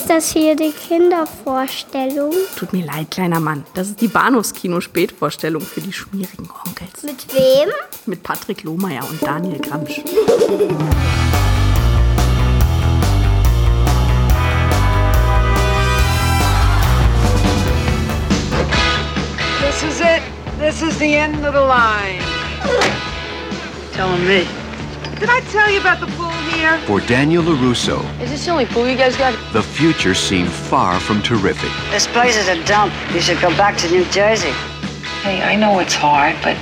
Ist das hier die Kindervorstellung? Tut mir leid, kleiner Mann. Das ist die Bahnhofskino-Spätvorstellung für die schmierigen Onkels. Mit wem? Mit Patrick Lohmeier und Daniel Gramsch. This is it. This is the end of the line. Telling me. Did I tell you about the pool here? For Daniel LaRusso, Is this the only pool you guys got? the future seemed far from terrific. This place is a dump. You should go back to New Jersey. Hey, I know it's hard, but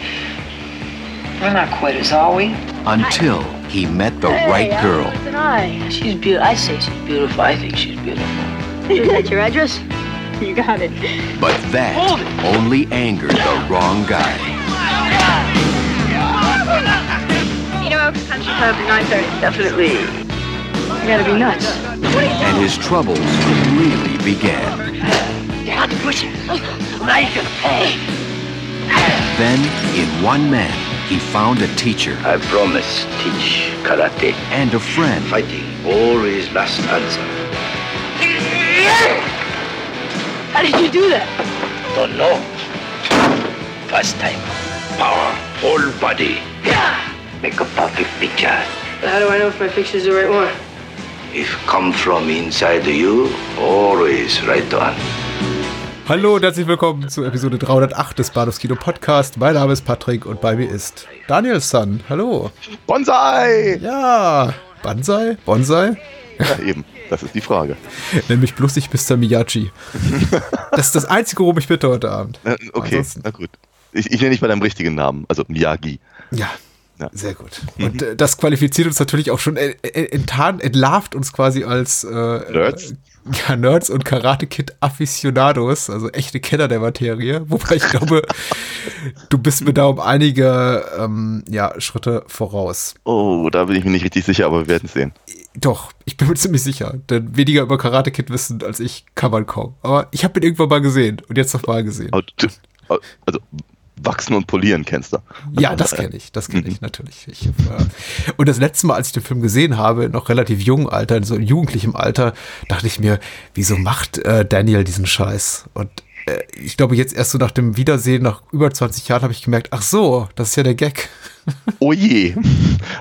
we're not quitters, are we? Until he met the right girl. And I. She's beautiful. I say she's beautiful. I think she's beautiful. Is that your address? You got it. But that only angered the wrong guy. Oh You club 9.30. Definitely. You gotta be nuts. And his troubles really began. You have to push it. Now you can pay. Then, in one man, he found a teacher I promise teach karate. and a friend Fighting always last answer. How did you do that? Don't know. First time. Power, whole body. Make a perfect picture. How do I know if my picture's the right one? If come from inside you, always right on. Hallo und herzlich willkommen zu Episode 308 des Bahnhofskino Podcast. Mein Name ist Patrick und bei mir ist Daniel Sun. Hallo. Bonsai! Ja, Bonsai? Bonsai? Ja, eben. Das ist die Frage. Nenn mich bloß nicht Mr. Miyagi. Das ist das Einzige, worum ich bitte heute Abend. Äh, Okay, Ansonsten- na gut. Ich, ich nenne nicht bei deinem richtigen Namen, also Miyagi. Ja, Ja. sehr gut. Und äh, das qualifiziert uns natürlich auch schon, äh, äh, enttarnt, entlarvt uns quasi als äh, Nerds? Äh, ja, Nerds und Karate-Kid-Afficionados, also echte Kenner der Materie. Wobei ich glaube, du bist mir da um einige ähm, ja, Schritte voraus. Oh, da bin ich mir nicht richtig sicher, aber wir werden sehen. Doch, ich bin mir ziemlich sicher. Denn weniger über Karate Kid wissen als ich kann man kaum. Aber ich habe ihn irgendwann mal gesehen und jetzt noch mal gesehen. Also, wachsen und polieren kennst du. Ja, das kenne ich, das kenne ich natürlich. Ich äh, und das letzte Mal, als ich den Film gesehen habe, noch relativ jungen Alter, in so in jugendlichem Alter, dachte ich mir, wieso macht äh, Daniel diesen Scheiß? Und äh, ich glaube, jetzt erst so nach dem Wiedersehen, nach über 20 Jahren, habe ich gemerkt, ach so, das ist ja der Gag. Oh je.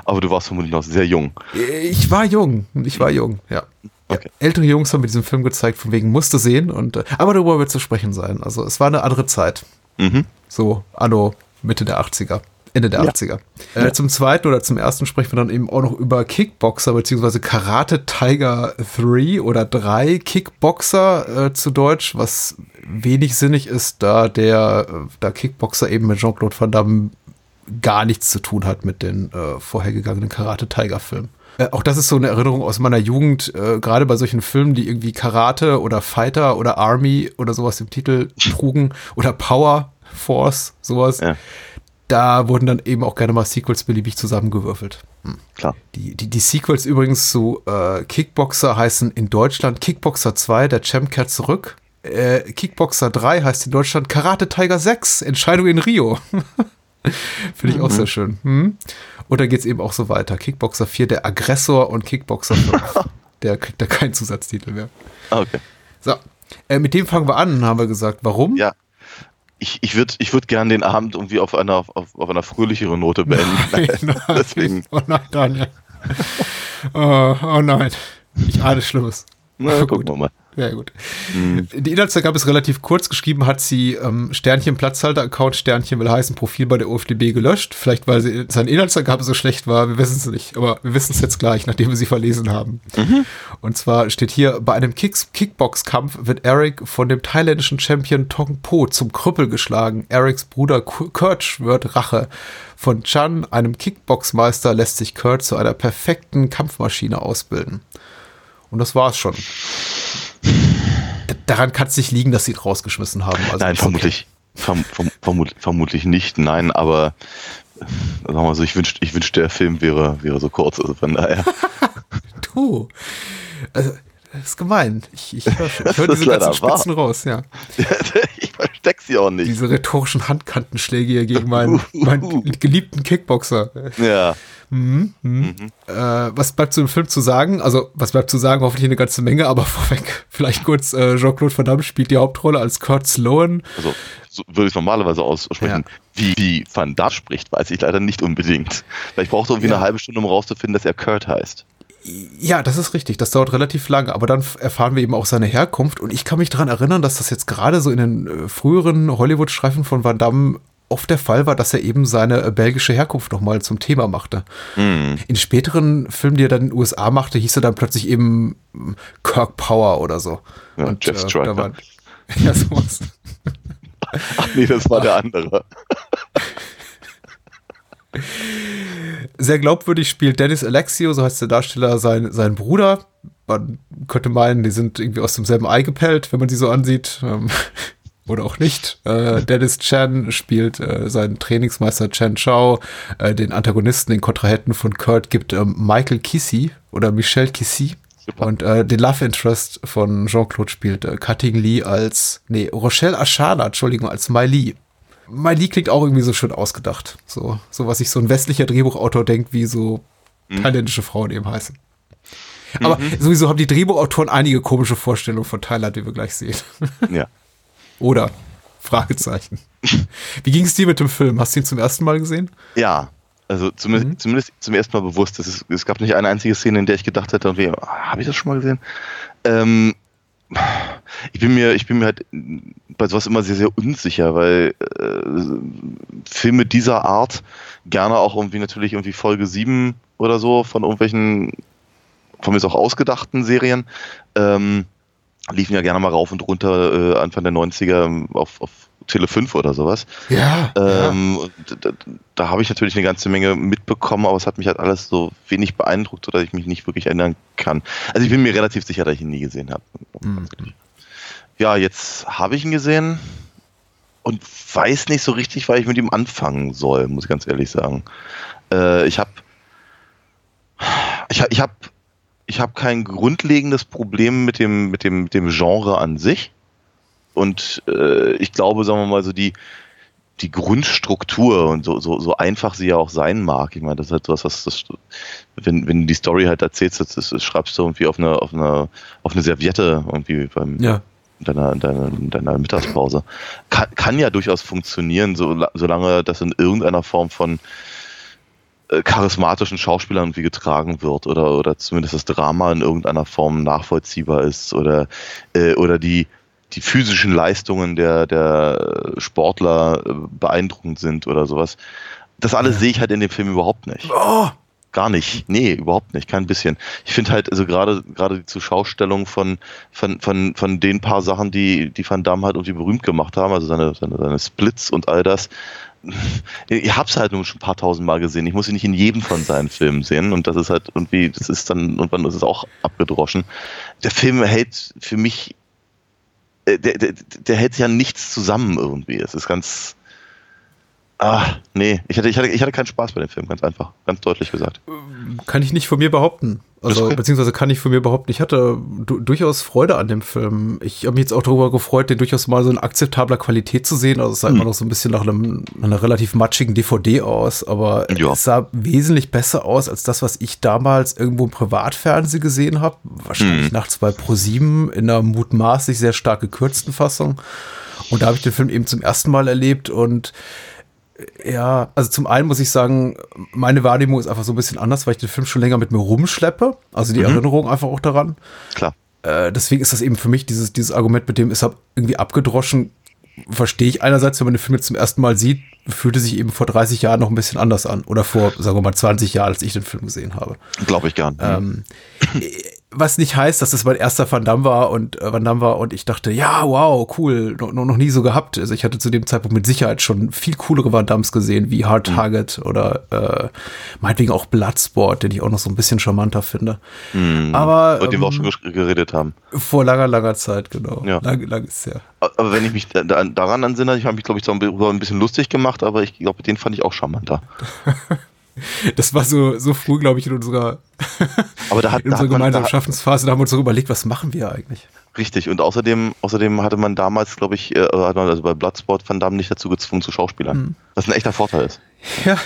Aber du warst vermutlich noch sehr jung. Ich war jung, ich war jung, ja. Okay. Ältere Jungs haben mir diesen Film gezeigt, von wegen musste sehen. Und, äh, aber darüber wird zu sprechen sein. Also es war eine andere Zeit. Mhm. So, anno Mitte der 80er. Ende der Ja. 80er. Äh, zum zweiten oder zum ersten sprechen wir dann eben auch noch über Kickboxer beziehungsweise Karate Tiger 3 oder 3 Kickboxer äh, zu Deutsch, was wenig sinnig ist, da der äh, da Kickboxer eben mit Jean-Claude Van Damme gar nichts zu tun hat mit den äh, vorhergegangenen Karate Tiger Filmen. Äh, auch das ist so eine Erinnerung aus meiner Jugend, äh, gerade bei solchen Filmen, die irgendwie Karate oder Fighter oder Army oder sowas im Titel trugen oder Power Force, sowas. Ja. Da wurden dann eben auch gerne mal Sequels beliebig zusammengewürfelt. Klar. Die, die, die Sequels übrigens zu äh, Kickboxer heißen in Deutschland Kickboxer 2, der Champ kehrt zurück. Äh, Kickboxer 3 heißt in Deutschland Karate Tiger 6, Entscheidung in Rio. Finde ich auch sehr schön. Hm? Und dann geht es eben auch so weiter. Kickboxer 4, der Aggressor und Kickboxer 5. der kriegt da keinen Zusatztitel mehr. Ah, okay. So, äh, mit dem fangen wir an, haben wir gesagt. Warum? Ja. Ich, ich würde ich würd gern den Abend irgendwie auf einer, auf, auf einer fröhlicheren Note beenden. Nein, Deswegen. Oh nein, Daniel. Oh, oh nein. Ich ahne Schlimmes. Na, gucken wir mal. Ja, gut. Die Inhaltsangabe ist relativ kurz geschrieben, hat sie ähm, Sternchen Platzhalter-Account, Sternchen will heißen, Profil bei der OFDB gelöscht. Vielleicht, weil sie, seine Inhaltsangabe so schlecht war, wir wissen es nicht. Aber wir wissen es jetzt gleich, nachdem wir sie verlesen haben. Und zwar steht hier, bei einem Kicks Kickbox-Kampf wird Eric von dem thailändischen Champion Tong Po zum Krüppel geschlagen. Erics Bruder Ku- Kurt schwört Rache. Von Chan, einem Kickboxmeister, lässt sich Kurt zu einer perfekten Kampfmaschine ausbilden. Und das war's schon. D- Daran kann es nicht liegen, dass sie ihn rausgeschmissen haben. Also Nein, vermutlich. Verm, verm, vermut, vermutlich nicht, nein, aber äh, sagen wir mal so, ich wünschte, ich wünschte, der Film wäre, wäre so kurz, also von daher. Du. Also, das ist gemein. Ich, ich höre schon. Hör diese ganzen leider wahr. Spitzen raus, ja. ich versteck sie auch nicht. Diese rhetorischen Handkantenschläge hier gegen meinen, meinen geliebten Kickboxer. Ja. Mhm, mhm. Äh, was bleibt zu dem Film zu sagen? Also, was bleibt zu sagen? Hoffentlich eine ganze Menge, aber vorweg, vielleicht kurz, äh, Jean-Claude Van Damme spielt die Hauptrolle als Kurt Sloan. Also, so würde ich es normalerweise aussprechen. Ja. Wie, wie Van Damme spricht, weiß ich leider nicht unbedingt. Vielleicht braucht er irgendwie Ja. eine halbe Stunde, um rauszufinden, dass er Kurt heißt. Ja, das ist richtig. Das dauert relativ lange, aber dann erfahren wir eben auch seine Herkunft. Und ich kann mich daran erinnern, dass das jetzt gerade so in den äh, früheren Hollywood-Streifen von Van Damme oft der Fall war, dass er eben seine äh, belgische Herkunft nochmal zum Thema machte. Hm. In späteren Filmen, die er dann in den USA machte, hieß er dann plötzlich eben ähm, Kirk Power oder so. Ja, Jeff äh, Stryker. da waren- ja, sowas. Ach nee, das war der andere. Sehr glaubwürdig spielt Dennis Alexio, so heißt der Darsteller, sein, sein Bruder. Man könnte meinen, die sind irgendwie aus demselben Ei gepellt, wenn man sie so ansieht. Oder auch nicht. Äh, Dennis Chan spielt äh, seinen Trainingsmeister Chen Chao. Äh, den Antagonisten, den Kontrahenten von Kurt gibt ähm, Michael Kissy oder Michelle Kissy. Super. Und äh, den Love Interest von Jean-Claude spielt äh, Cutting Lee als, nee, Rochelle Ashana, Entschuldigung, als Mai Lee. Mai Lee klingt auch irgendwie so schön ausgedacht. So, so was sich so ein westlicher Drehbuchautor denkt, wie so thailändische Frauen eben heißen. Aber sowieso haben die Drehbuchautoren einige komische Vorstellungen von Thailand, die wir gleich sehen. Ja. Oder? Fragezeichen. Wie ging es dir mit dem Film? Hast du ihn zum ersten Mal gesehen? Ja, also zumindest, Mhm. zumindest zum ersten Mal bewusst. Es, ist, es gab nicht eine einzige Szene, in der ich gedacht hätte, irgendwie, ah, habe ich das schon mal gesehen? Ähm, ich bin mir, ich bin mir halt bei sowas immer sehr, sehr unsicher, weil äh, Filme dieser Art gerne auch irgendwie natürlich irgendwie Folge 7 oder so von irgendwelchen, von mir auch ausgedachten Serien, ähm, liefen ja gerne mal rauf und runter äh, Anfang der 90er auf, auf Tele 5 oder sowas. Ja. Ähm, und da, da habe ich natürlich eine ganze Menge mitbekommen, aber es hat mich halt alles so wenig beeindruckt, oder ich mich nicht wirklich erinnern kann. Also ich bin mir relativ sicher, dass ich ihn nie gesehen habe. Ja, jetzt habe ich ihn gesehen und weiß nicht so richtig, weil ich mit ihm anfangen soll, muss ich ganz ehrlich sagen. Äh, ich habe ich, hab- ich habe ich hab kein grundlegendes Problem mit dem, mit dem, mit dem Genre an sich. Und äh, ich glaube, sagen wir mal, so die, die Grundstruktur und so, so, so einfach sie ja auch sein mag. Ich meine, das ist halt sowas, was das, wenn, wenn du die Story halt erzählst, das, das schreibst du irgendwie auf eine, auf eine, auf eine Serviette irgendwie beim, Ja. in deiner, in deiner, in deiner Mittagspause. Kann, kann ja durchaus funktionieren, so, solange das in irgendeiner Form von charismatischen Schauspielern irgendwie getragen wird oder, oder zumindest das Drama in irgendeiner Form nachvollziehbar ist oder, äh, oder die, die physischen Leistungen der, der Sportler äh, beeindruckend sind oder sowas. Das alles sehe ich halt in dem Film überhaupt nicht. Oh, Gar nicht. Nee, überhaupt nicht. Kein bisschen. Ich finde halt, also gerade, gerade die Zuschaustellung von, von, von, von den paar Sachen, die, die Van Damme halt irgendwie berühmt gemacht haben, also seine, seine, seine Splits und all das. Ich hab's halt nun schon ein paar tausend Mal gesehen. Ich muss sie nicht in jedem von seinen Filmen sehen und das ist halt irgendwie, das ist dann, irgendwann ist es auch abgedroschen. Der Film hält für mich, äh, der, der, der hält ja nichts zusammen irgendwie. Es ist ganz, Ah, nee, ich hatte, ich, hatte, ich hatte keinen Spaß bei dem Film, ganz einfach, ganz deutlich gesagt. kann ich nicht von mir behaupten. Also, beziehungsweise kann ich von mir behaupten, ich hatte du durchaus Freude an dem Film. Ich habe mich jetzt auch darüber gefreut, den durchaus mal so in akzeptabler Qualität zu sehen. Also es sah Hm. immer noch so ein bisschen nach, einem, einer relativ matschigen DVD aus, aber Ja. es sah wesentlich besser aus als das, was ich damals irgendwo im Privatfernsehen gesehen habe. Wahrscheinlich Hm. nachts bei Pro7 in einer mutmaßlich sehr stark gekürzten Fassung. Und da habe ich den Film eben zum ersten Mal erlebt und ja, also zum einen muss ich sagen, meine Wahrnehmung ist einfach so ein bisschen anders, weil ich den Film schon länger mit mir rumschleppe. Also die Erinnerung einfach auch daran. Klar. Äh, deswegen ist das eben für mich dieses, dieses Argument, mit dem ist irgendwie abgedroschen, verstehe ich einerseits, wenn man den Film jetzt zum ersten Mal sieht, fühlte sich eben vor 30 Jahren noch ein bisschen anders an. Oder vor, sagen wir mal, 20 Jahren, als ich den Film gesehen habe. Glaube ich gern. Ähm, was nicht heißt, dass das mein erster Van Damme war und äh, Van Damme war und ich dachte, ja, wow, cool, noch, noch noch nie so gehabt. Also ich hatte zu dem Zeitpunkt mit Sicherheit schon viel coolere Van Dammes gesehen, wie Hard Target oder äh, meinetwegen auch Bloodsport, den ich auch noch so ein bisschen charmanter finde. Aber Und dem wir auch ähm, schon ges- geredet haben. vor langer, langer Zeit, genau. Ja. Lang, lang ist her. Aber wenn ich mich da, da, daran ansinne, ich habe mich, glaube ich, darüber ein bisschen lustig gemacht, aber ich glaube, den fand ich auch charmanter. Das war so, so früh, glaube ich, in unserer, Aber da hat, in unserer gemeinsamen da, Schaffensphase, da haben wir uns so überlegt, was machen wir eigentlich? richtig. Und außerdem, außerdem hatte man damals, glaube ich, äh, man also bei Bloodsport Van Damme nicht dazu gezwungen zu Schauspielern. Hm. Was ein echter Vorteil ist. Ja,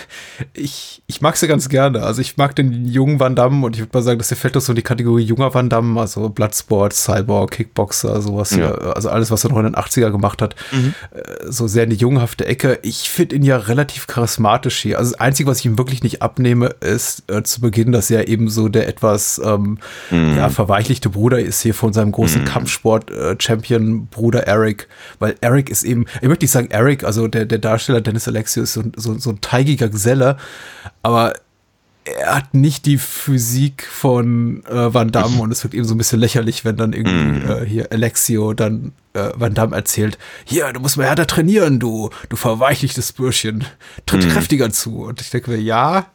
ich, ich mag sie ganz gerne. Also ich mag den jungen Van Damme und ich würde mal sagen, das fällt doch so in die Kategorie junger Van Damme, also Bloodsport, Cyborg, Kickboxer, sowas. Ja. Hier, also alles, was er noch in den 80er gemacht hat, mhm. Äh, so sehr in die junghafte Ecke. Ich finde ihn ja relativ charismatisch hier. Also das Einzige, was ich ihm wirklich nicht abnehme, ist äh, zu Beginn, dass er eben so der etwas ähm, mhm. ja, verweichlichte Bruder ist hier von seinem großen mhm. Kampfsport-Champion-Bruder äh, Eric. Weil Eric ist eben, ich möchte nicht sagen Eric, also der, der Darsteller Dennis Alexiou ist so, so, so ein teigiger Geselle, aber er hat nicht die Physik von äh, Van Damme und es wird eben so ein bisschen lächerlich, wenn dann irgendwie mm. äh, hier Alexio dann äh, Van Damme erzählt, hier, du musst mal härter trainieren, du, du verweichlichtes Bürschchen, tritt mm. kräftiger zu. Und ich denke mir, ja,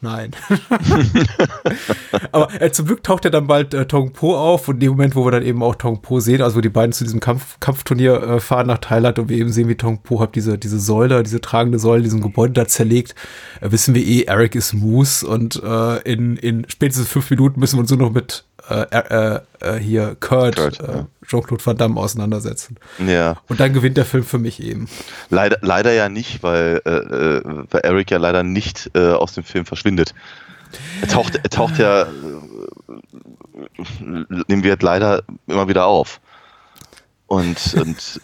Nein. Aber äh, zum Glück taucht er dann bald äh, Tong Po auf und in dem Moment, wo wir dann eben auch Tong Po sehen, also wo die beiden zu diesem Kampf, Kampfturnier äh, fahren nach Thailand und wir eben sehen, wie Tong Po hat diese, diese Säule, diese tragende Säule, diesem Gebäude da zerlegt, äh, wissen wir eh, Eric ist Moose und äh, in, in spätestens fünf Minuten müssen wir uns nur noch mit äh, äh, äh, hier Kurt, Kurt äh. Jean-Claude Van Damme auseinandersetzen. Ja. Und dann gewinnt der Film für mich eben. Leider, leider ja nicht, weil, äh, äh weil Eric ja leider nicht aus dem Film verschwindet. Er taucht, er taucht ja, nehmen wir leider immer wieder auf. Und, und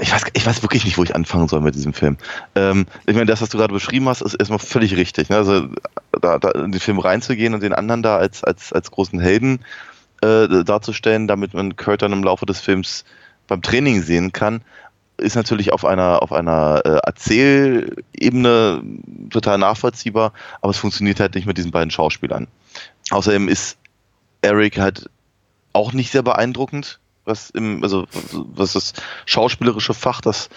ich, weiß, ich weiß wirklich nicht, wo ich anfangen soll mit diesem Film. Ähm, ich meine, das, was du gerade beschrieben hast, ist erstmal völlig richtig. Ne? Also da, da in den Film reinzugehen und den anderen da als, als, als großen Helden äh, darzustellen, damit man Kurt dann im Laufe des Films beim Training sehen kann, ist natürlich auf einer, auf einer äh, Erzählebene total nachvollziehbar, aber es funktioniert halt nicht mit diesen beiden Schauspielern. Außerdem ist Eric halt auch nicht sehr beeindruckend, was im, also was das schauspielerische Fach, das,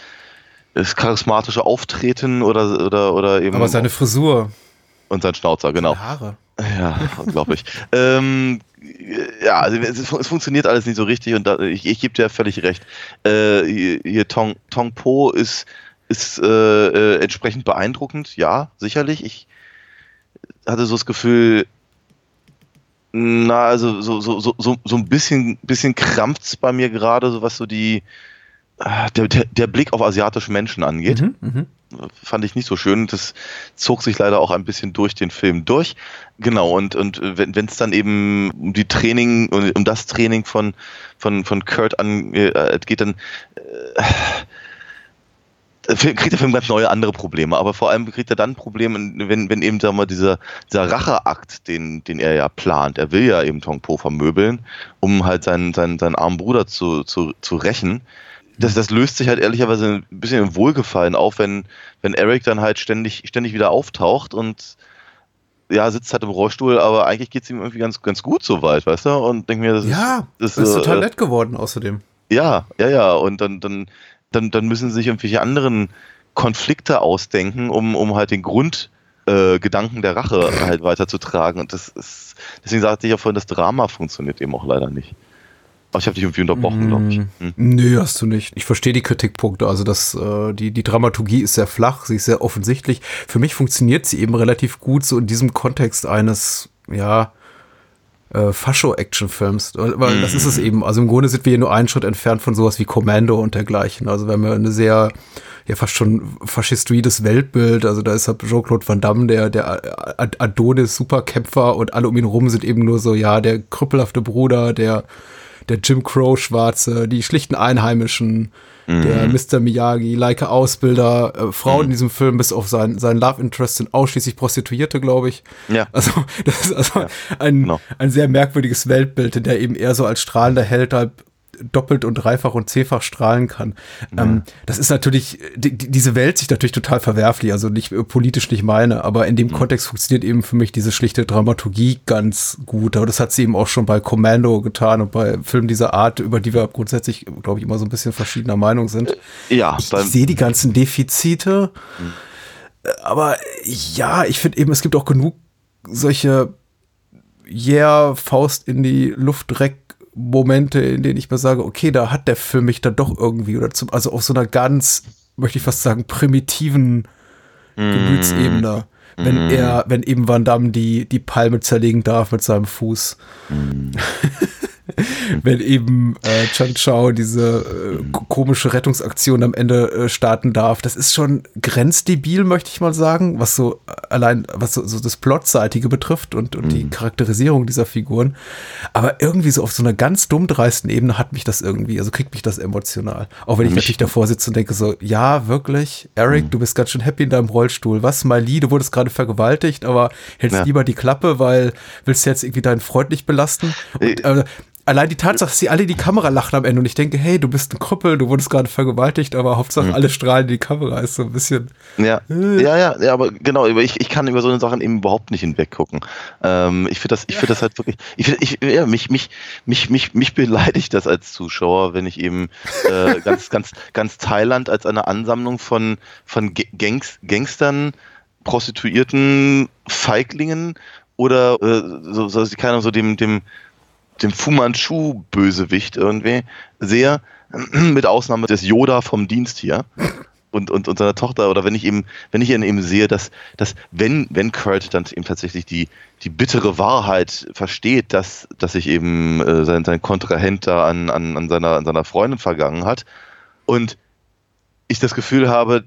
das charismatische Auftreten oder, oder, oder eben. Aber seine Frisur. Und sein Schnauzer, genau. Seine Haare. Ja, unglaublich. ähm, ja, also es, es, funktioniert alles nicht so richtig und da, ich, ich gebe dir völlig recht. Äh, hier, hier Tong, Tong Po ist, ist äh, äh, entsprechend beeindruckend, ja, sicherlich. Ich hatte so das Gefühl, na, also so, so, so, so, so ein bisschen, bisschen krampft bei mir gerade, so was so die, ah, der, der, Blick auf asiatische Menschen angeht. Mhm, mh fand ich nicht so schön. Das zog sich leider auch ein bisschen durch den Film durch. Genau, und, und wenn es dann eben um die Training, um das Training von, von, von Kurt angeht, äh, dann äh, kriegt der Film ganz neue andere Probleme, aber vor allem kriegt er dann Probleme, wenn, wenn eben sagen wir, dieser, dieser Racheakt, den, den er ja plant, er will ja eben Tong Po vermöbeln, um halt seinen, seinen, seinen armen Bruder zu, zu, zu rächen das, das löst sich halt ehrlicherweise ein bisschen im Wohlgefallen auf, wenn, wenn Eric dann halt ständig, ständig wieder auftaucht und ja, sitzt halt im Rollstuhl, aber eigentlich geht es ihm irgendwie ganz, ganz gut so weit, weißt du? Und denke mir, das ja, ist, das ist total äh, nett geworden außerdem. Ja, ja, ja. Und dann, dann, dann, dann müssen sie sich irgendwelche anderen Konflikte ausdenken, um, um halt den Grundgedanken äh, der Rache halt weiterzutragen. Und das ist, deswegen sagte ich ja vorhin, das Drama funktioniert eben auch leider nicht. Ach, ich habe dich irgendwie unterbrochen, glaube ich. Hm. Nö, hast du nicht. Ich verstehe die Kritikpunkte. Also das, äh, die, die Dramaturgie ist sehr flach, sie ist sehr offensichtlich. Für mich funktioniert sie eben relativ gut so in diesem Kontext eines, ja, äh, Fascho-Action-Films. Weil mhm. das ist es mhm. eben. Also im Grunde sind wir hier nur einen Schritt entfernt von sowas wie Commando und dergleichen. Also wir haben ja eine sehr, ja fast schon faschistoides Weltbild. Also da ist halt Jean-Claude Van Damme, der, der Adonis Superkämpfer und alle um ihn rum sind eben nur so, ja, der krüppelhafte Bruder, der der Jim Crow Schwarze, die schlichten Einheimischen, mhm. der Mr. Miyagi, Leica Ausbilder, äh, Frauen mhm. in diesem Film, bis auf sein, sein Love Interest sind ausschließlich Prostituierte, glaube ich. Ja. Also, das ist also ja. ein, genau. ein sehr merkwürdiges Weltbild, in der eben eher so als strahlender Held halt doppelt und dreifach und zehnfach strahlen kann. Ja. Ähm, das ist natürlich, die, diese Welt sich natürlich total verwerflich, also nicht äh, politisch nicht meine, aber in dem mhm. Kontext funktioniert eben für mich diese schlichte Dramaturgie ganz gut. Aber das hat sie eben auch schon bei Commando getan und bei Filmen dieser Art, über die wir grundsätzlich, glaube ich, immer so ein bisschen verschiedener Meinung sind. Äh, ja. Ich, ich sehe die ganzen Defizite, mhm. aber ja, ich finde eben, es gibt auch genug solche yeah, Faust in die Luft direkt Momente, in denen ich mir sage, okay, da hat der Film mich dann doch irgendwie oder zum, also auf so einer ganz, möchte ich fast sagen, primitiven mm. Gemütsebene. wenn Mhm. er, wenn eben Van Damme die, die Palme zerlegen darf mit seinem Fuß. Mhm. wenn eben äh, Chan Chao diese äh, ko- komische Rettungsaktion am Ende äh, starten darf. Das ist schon grenzdebil, möchte ich mal sagen, was so äh, allein, was so, so das Plotseitige betrifft und, und Mhm. die Charakterisierung dieser Figuren. Aber irgendwie so auf so einer ganz dumm dreisten Ebene hat mich das irgendwie, also kriegt mich das emotional. Auch wenn ich Mich- natürlich davor sitze und denke so, ja, wirklich, Eric, Mhm. du bist ganz schön happy in deinem Rollstuhl. Was, Miley, du wurdest gerade vergewaltigt, aber hältst Ja. lieber die Klappe, weil willst du jetzt irgendwie deinen Freund nicht belasten? Und, Äh, äh, Allein die Tatsache, dass sie alle in die Kamera lachen am Ende und ich denke, hey, du bist ein Krüppel, du wurdest gerade vergewaltigt, aber Hauptsache Mhm. alle strahlen in die Kamera, ist so ein bisschen. Ja, Äh. ja, ja, ja, aber genau, ich, ich kann über so eine Sachen eben überhaupt nicht hinweggucken. Ähm, ich finde das, ich finde das halt wirklich, ich, find- ich ja, mich, mich, mich, mich, mich beleidigt das als Zuschauer, wenn ich eben äh, ganz, ganz, ganz Thailand als eine Ansammlung von, von Gangs, Gangstern, Prostituierten, Feiglingen oder äh, so, so, keine Ahnung, so dem, dem, dem Fu Manchu-Bösewicht irgendwie sehe, mit Ausnahme des Yoda vom Dienst hier und, und, und seiner Tochter, oder wenn ich eben, wenn ich ihn eben sehe, dass, dass wenn, wenn Kurt dann eben tatsächlich die, die bittere Wahrheit versteht, dass, dass sich eben äh, sein, sein Kontrahent da an, an, an, seiner, an seiner Freundin vergangen hat und ich das Gefühl habe,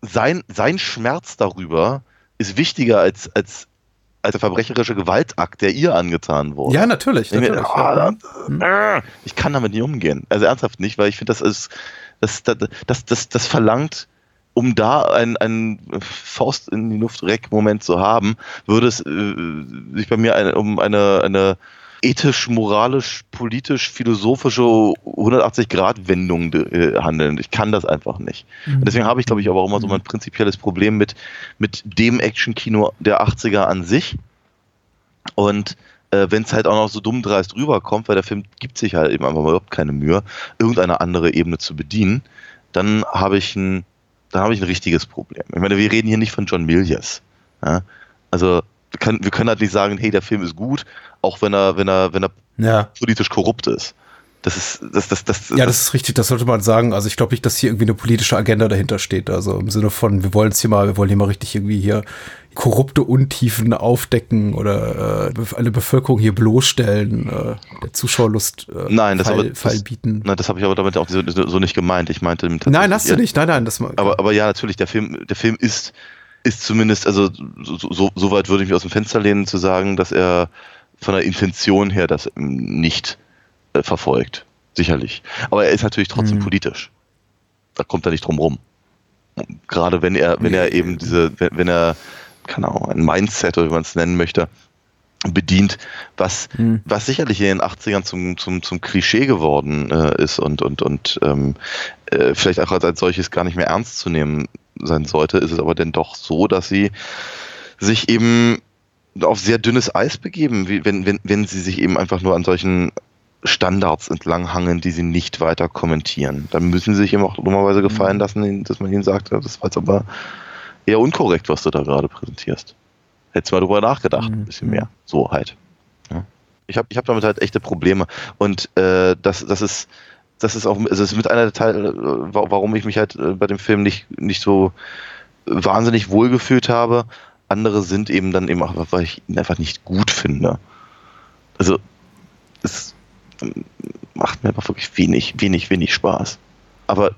sein, sein Schmerz darüber ist wichtiger als, als, als der verbrecherische Gewaltakt, der ihr angetan wurde. Ja, natürlich. Ich, mir, natürlich ah, ja. äh, ich kann damit nicht umgehen. Also ernsthaft nicht, weil ich finde, das ist, das, das, das, das, das verlangt, um da einen, einen Faust in die Luft reck Moment zu haben, würde es äh, sich bei mir eine, um eine, eine ethisch, moralisch, politisch, philosophische 180-Grad-Wendung äh, handeln. Ich kann das einfach nicht. Und deswegen habe ich, glaube ich, aber auch immer so mein prinzipielles Problem mit, mit dem Action-Kino der 80er an sich. Und äh, wenn es halt auch noch so dumm dreist rüberkommt, weil der Film gibt sich halt eben einfach mal überhaupt keine Mühe, irgendeine andere Ebene zu bedienen, dann habe ich ein, dann habe ich ein richtiges Problem. Ich meine, wir reden hier nicht von John Milius. Ja? Also können, wir können halt nicht sagen, hey, der Film ist gut, auch wenn er, wenn er, wenn er Ja. politisch korrupt ist. Das ist, das, das, das, Ja, das ist richtig, das sollte man sagen. Also ich glaube nicht, dass hier irgendwie eine politische Agenda dahinter steht. Also im Sinne von, wir wollen es hier mal, wir wollen hier mal richtig irgendwie hier korrupte Untiefen aufdecken oder äh, eine Bevölkerung hier bloßstellen, äh, der Zuschauerlust äh, Nein, das, Fall, aber, Fall das, bieten. Nein, das habe ich aber damit auch so, so nicht gemeint. Ich meinte Nein, hast du nicht. Nein, nein, das aber, aber ja, natürlich, der Film, der Film ist, ist zumindest, also so, so, so weit würde ich mich aus dem Fenster lehnen, zu sagen, dass er von der Intention her das nicht äh, verfolgt. Sicherlich. Aber er ist natürlich trotzdem Hm. politisch. Da kommt er nicht drum rum. Gerade wenn er, wenn er eben diese, wenn, wenn er, keine Ahnung, ein Mindset oder wie man es nennen möchte, bedient, was, Hm. was sicherlich in den 80ern zum, zum, zum Klischee geworden äh, ist und, und, und ähm, äh, vielleicht auch als, als solches gar nicht mehr ernst zu nehmen sein sollte, ist es aber denn doch so, dass sie sich eben auf sehr dünnes Eis begeben, wie, wenn, wenn, wenn sie sich eben einfach nur an solchen Standards entlanghangeln, die sie nicht weiter kommentieren. Dann müssen sie sich eben auch dummerweise gefallen lassen, dass man ihnen sagt, das war jetzt aber eher unkorrekt, was du da gerade präsentierst. Hättest mal drüber nachgedacht, ein bisschen mehr. So halt. Ja. Ich habe ich hab damit halt echte Probleme. Und äh, das, das ist, das ist auch, also das ist mit einer der Teile, äh, wa- warum ich mich halt äh, bei dem Film nicht, nicht so wahnsinnig wohlgefühlt habe. Andere sind eben dann eben auch, weil ich ihn einfach nicht gut finde. Also, es ähm, macht mir einfach wirklich wenig, wenig, wenig Spaß. Aber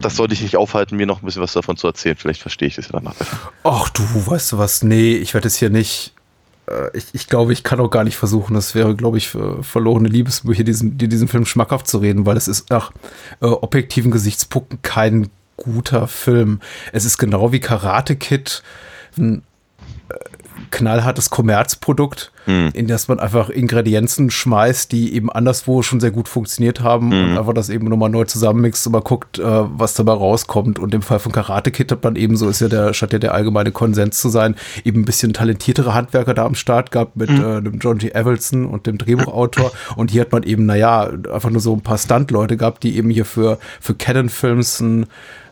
das sollte ich nicht aufhalten, mir noch ein bisschen was davon zu erzählen. Vielleicht verstehe ich das ja danach besser. Ach du, weißt du was? Nee, ich werde es hier nicht. äh, Ich, ich glaube, ich kann auch gar nicht versuchen. Das wäre, glaube ich, für verlorene Liebesmühe, hier diesen, dir diesen Film schmackhaft zu reden, weil es ist nach äh, objektiven Gesichtspunkten kein guter Film. Es ist genau wie Karate Kid ein äh, knallhartes Kommerzprodukt, Hm. in das man einfach Ingredienzen schmeißt, die eben anderswo schon sehr gut funktioniert haben Hm. und einfach das eben nochmal neu zusammenmixt und mal guckt, äh, was dabei rauskommt. Und im Fall von Karate Kid hat man eben, so ist ja der, statt ja der allgemeine Konsens zu sein, eben ein bisschen talentiertere Handwerker da am Start gehabt mit Hm. äh, dem John G. Evelson und dem Drehbuchautor. Und hier hat man eben, naja, einfach nur so ein paar Stunt-Leute gehabt, die eben hier für, für Canon-Films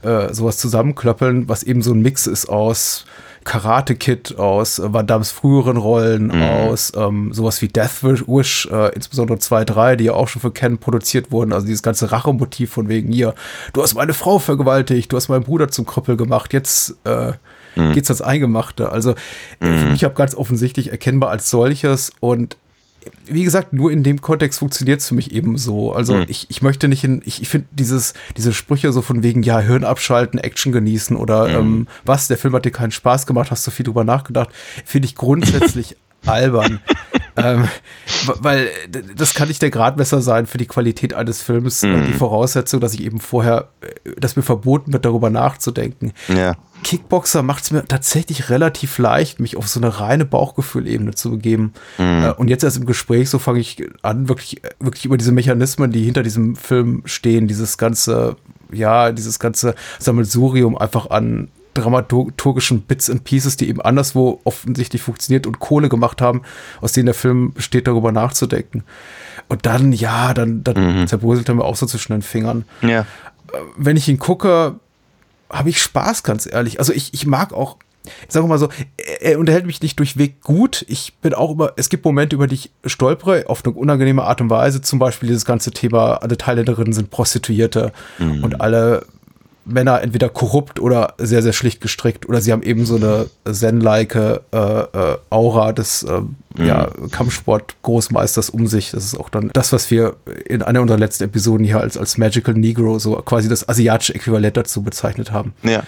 äh, sowas zusammenklöppeln, was eben so ein Mix ist aus Karate Kid, aus äh, Van Dams früheren Rollen, aus ähm, sowas wie Death Wish, äh, insbesondere 2, 3, die ja auch schon für Ken produziert wurden. Also dieses ganze Rachemotiv von wegen hier, du hast meine Frau vergewaltigt, du hast meinen Bruder zum Krüppel gemacht, jetzt, äh, mhm. geht's ans Eingemachte. Also mhm. mich auch ganz offensichtlich erkennbar als solches und wie gesagt, nur in dem Kontext funktioniert es für mich eben so. Also mhm. ich, ich möchte nicht in, ich, ich finde dieses, diese Sprüche so von wegen, ja, Hirn abschalten, Action genießen oder mhm. ähm, was, der Film hat dir keinen Spaß gemacht, hast du viel drüber nachgedacht, finde ich grundsätzlich albern. Ähm, weil das kann nicht der Gradmesser sein für die Qualität eines Films, mhm. die Voraussetzung, dass ich eben vorher, äh, dass mir verboten wird, darüber nachzudenken. Ja. Kickboxer macht es mir tatsächlich relativ leicht, mich auf so eine reine Bauchgefühlebene zu begeben. Mhm. Und jetzt erst im Gespräch, so fange ich an, wirklich, wirklich über diese Mechanismen, die hinter diesem Film stehen, dieses ganze, ja, dieses ganze Sammelsurium einfach an dramaturgischen Bits and Pieces, die eben anderswo offensichtlich funktioniert und Kohle gemacht haben, aus denen der Film besteht, darüber nachzudenken. Und dann, ja, dann, dann mhm. zerbröselt er mir auch so zwischen den Fingern. Ja. Äh, wenn ich ihn gucke, habe ich Spaß, ganz ehrlich. Also ich, ich mag auch, ich sage mal so, er unterhält mich nicht durchweg gut. Ich bin auch immer, es gibt Momente, über die ich stolpere, auf eine unangenehme Art und Weise. Zum Beispiel dieses ganze Thema, alle Thailänderinnen sind Prostituierte mhm. und alle Männer entweder korrupt oder sehr, sehr schlicht gestrickt oder sie haben eben so eine zen-like äh, äh, Aura des äh, mhm. Ja, Kampfsport-Großmeisters um sich. Das ist auch dann das, was wir in einer unserer letzten Episoden hier als, als Magical Negro, so quasi das asiatische Äquivalent dazu bezeichnet haben. Ja.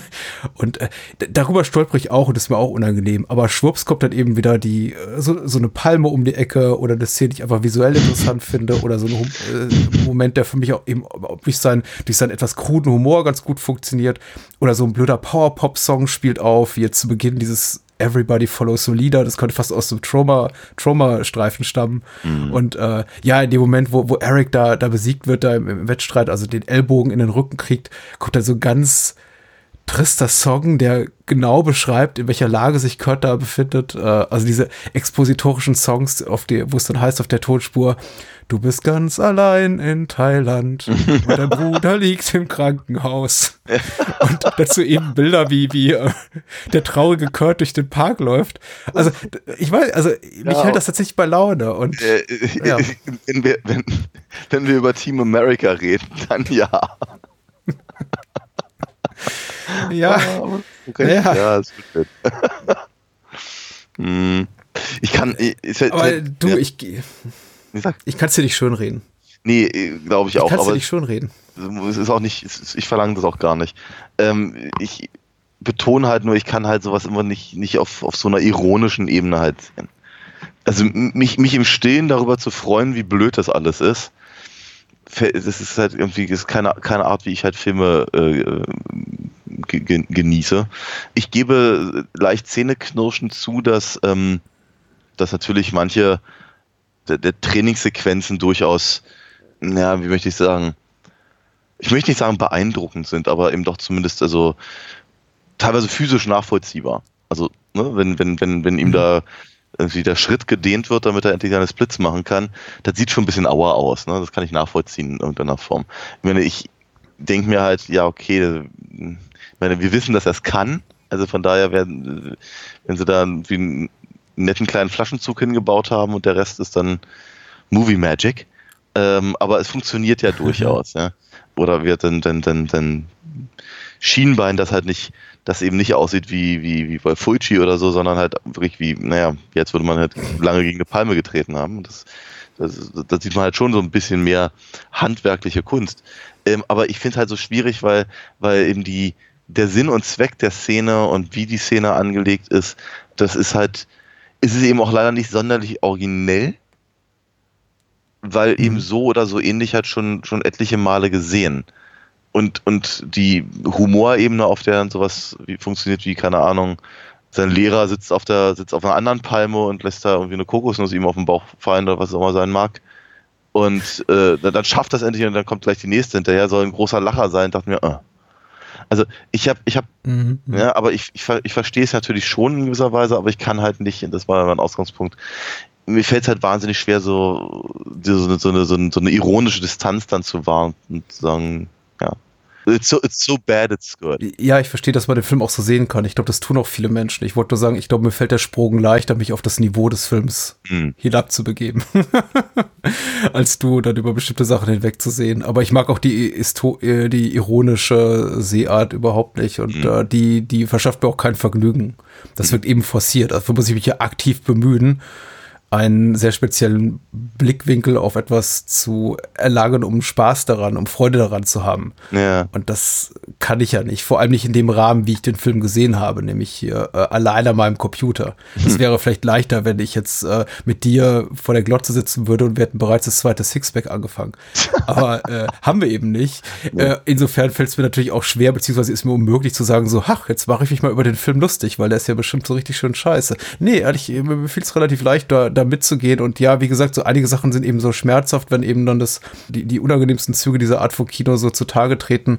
und äh, darüber stolper ich auch und das ist mir auch unangenehm. Aber schwupps kommt dann eben wieder die, äh, so, so eine Palme um die Ecke oder eine Szene, die ich einfach visuell interessant finde oder so ein äh, Moment, der für mich auch eben durch, sein, durch seinen etwas kruden Humor ganz gut funktioniert. Oder so ein blöder Power-Pop-Song spielt auf, wie jetzt zu Beginn dieses Everybody Follows the Leader, das könnte fast aus dem Trauma, Trauma-Streifen stammen. Mhm. Und äh, ja, in dem Moment, wo, wo Eric da, da besiegt wird, da im, im Wettstreit, also den Ellbogen in den Rücken kriegt, kommt da so ganz trister Song, der genau beschreibt, in welcher Lage sich Kurt da befindet. Äh, also diese expositorischen Songs, auf die, wo es dann heißt auf der Tonspur, du bist ganz allein in Thailand und dein Bruder liegt im Krankenhaus. Und dazu eben Bilder, wie, wie äh, der traurige Kurt durch den Park läuft. Also ich weiß, also mich ja, hält das tatsächlich bei Laune. Und, äh, ja. wenn, wir, wenn, wenn wir über Team America reden, dann ja. Ja. Okay. Ja, ja ist gut. hm. Ich kann. Ich, aber ich, du, ja. ich. Ich kann es dir nicht schön reden. Nee, glaube ich, ich auch. Ich kann es dir nicht schön reden. Es ist auch nicht, ich verlange das auch gar nicht. Ähm, ich betone halt nur, ich kann halt sowas immer nicht, nicht auf, auf so einer ironischen Ebene halt sehen. Also mich, mich im Stillen darüber zu freuen, wie blöd das alles ist, das ist halt irgendwie ist keine, keine Art, wie ich halt Filme äh, genieße. Ich gebe leicht zähneknirschend zu, dass, ähm, dass natürlich manche der, der Trainingssequenzen durchaus, naja, wie möchte ich sagen, ich möchte nicht sagen beeindruckend sind, aber eben doch zumindest also teilweise physisch nachvollziehbar. Also, ne, wenn, wenn, wenn, wenn ihm mhm. da irgendwie der Schritt gedehnt wird, damit er endlich seine Splits machen kann, das sieht schon ein bisschen auer aus. Ne? Das kann ich nachvollziehen in irgendeiner Form. Ich meine, ich denke mir halt, ja, okay, ich meine, wir wissen, dass er es kann. Also von daher werden, wenn sie da wie einen netten kleinen Flaschenzug hingebaut haben und der Rest ist dann Movie Magic. Ähm, aber es funktioniert ja durchaus, ja. Oder wird dann, dann, dann, dann Schienbein, das halt nicht, das eben nicht aussieht wie, wie, wie bei Fulci oder so, sondern halt wirklich wie, naja, jetzt würde man halt lange gegen eine Palme getreten haben. Das, das, das sieht man halt schon so ein bisschen mehr handwerkliche Kunst. Ähm, aber ich finde es halt so schwierig, weil, weil eben die, der Sinn und Zweck der Szene und wie die Szene angelegt ist, das ist halt, ist es eben auch leider nicht sonderlich originell, weil mhm. eben so oder so ähnlich hat schon, schon etliche Male gesehen. Und, und die Humorebene, auf der dann sowas wie, funktioniert, wie, keine Ahnung, sein Lehrer sitzt auf der, sitzt auf einer anderen Palme und lässt da irgendwie eine Kokosnuss ihm auf den Bauch fallen oder was auch immer sein mag. Und äh, dann schafft das endlich und dann kommt gleich die nächste hinterher, soll ein großer Lacher sein, dachte mir, äh, also ich habe, ich habe, mhm, mhm, ja, aber ich, ich, ich verstehe es natürlich schon in gewisser Weise, aber ich kann halt nicht, das war mein Ausgangspunkt, mir fällt es halt wahnsinnig schwer, so, so, eine, so, eine, so, eine, ironische Distanz dann zu wahren und zu sagen. It's so, it's so bad, it's good. Ja, ich verstehe, dass man den Film auch so sehen kann. Ich glaube, das tun auch viele Menschen. Ich wollte nur sagen, ich glaube, mir fällt der Sprung leichter, mich auf das Niveau des Films Hm. hinabzubegeben, als du dann über bestimmte Sachen hinwegzusehen. Aber ich mag auch die, Isto äh, die ironische Sehart überhaupt nicht und Hm. äh, die, die verschafft mir auch kein Vergnügen. Das wird eben forciert. Dafür muss ich mich ja aktiv bemühen, einen sehr speziellen Blickwinkel auf etwas zu erlangen, um Spaß daran, um Freude daran zu haben. Ja. Und das kann ich ja nicht. Vor allem nicht in dem Rahmen, wie ich den Film gesehen habe, nämlich hier äh, allein an meinem Computer. Das wäre vielleicht leichter, wenn ich jetzt äh, mit dir vor der Glotze sitzen würde und wir hätten bereits das zweite Sixpack angefangen. Aber äh, haben wir eben nicht. Äh, insofern fällt es mir natürlich auch schwer, beziehungsweise ist mir unmöglich zu sagen, so, ach, jetzt mache ich mich mal über den Film lustig, weil der ist ja bestimmt so richtig schön scheiße. Nee, ehrlich, mir fiel es relativ leicht, da, da mitzugehen. Und ja, wie gesagt, so einige Sachen sind eben so schmerzhaft, wenn eben dann das, die, die unangenehmsten Züge dieser Art von Kino so zutage treten.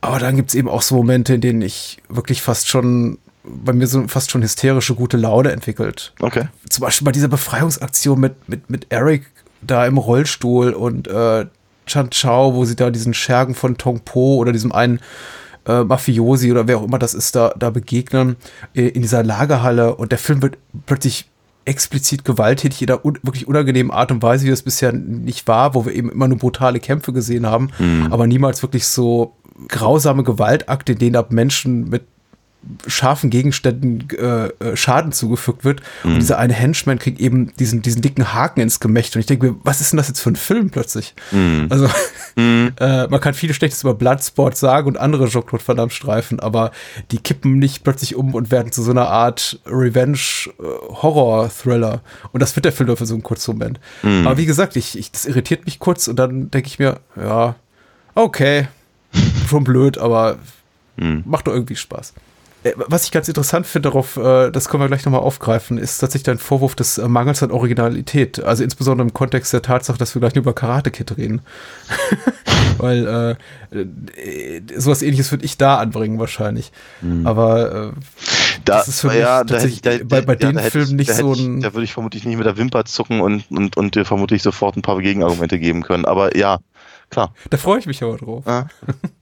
Aber dann gibt's eben auch so Momente, in denen ich wirklich fast schon bei mir so fast schon hysterische gute Laune entwickelt. Okay. Zum Beispiel bei dieser Befreiungsaktion mit, mit, mit Eric da im Rollstuhl und äh, Chan Chao, wo sie da diesen Schergen von Tong Po oder diesem einen äh, Mafiosi oder wer auch immer das ist, da, da begegnen äh, in dieser Lagerhalle und der Film wird plötzlich explizit gewalttätig in einer un wirklich unangenehmen Art und Weise, wie das bisher nicht war, wo wir eben immer nur brutale Kämpfe gesehen haben, aber niemals wirklich so grausame Gewaltakte, in denen ab Menschen mit scharfen Gegenständen äh, äh, Schaden zugefügt wird. Und dieser eine Henchman kriegt eben diesen, diesen dicken Haken ins Gemächt. Und ich denke mir, was ist denn das jetzt für ein Film plötzlich? Also, äh, man kann vieles Schlechtes über Bloodsport sagen und andere Jean-Claude Van Damme Streifen, aber die kippen nicht plötzlich um und werden zu so einer Art Revenge-Horror-Thriller. Und das wird der Film nur für so einen kurzen Moment. Aber wie gesagt, ich, ich, das irritiert mich kurz und dann denke ich mir, ja, okay, schon blöd, aber macht doch irgendwie Spaß. Äh, Was ich ganz interessant finde, darauf, äh, das können wir gleich nochmal aufgreifen, ist tatsächlich dein Vorwurf des äh, Mangels an Originalität. Also insbesondere im Kontext der Tatsache, dass wir gleich nur über Karate Kid reden. Weil äh, sowas ähnliches würde ich da anbringen wahrscheinlich. Aber äh, Da, das ist für mich ja, da tatsächlich ich- da- bei, bei ja, den da Filmen ich- nicht da so ich- ein. Da würde ich vermutlich nicht mit der Wimper zucken und, und, und dir vermutlich sofort ein paar Gegenargumente geben können. Aber ja, klar. Da freue ich mich aber drauf. Ah.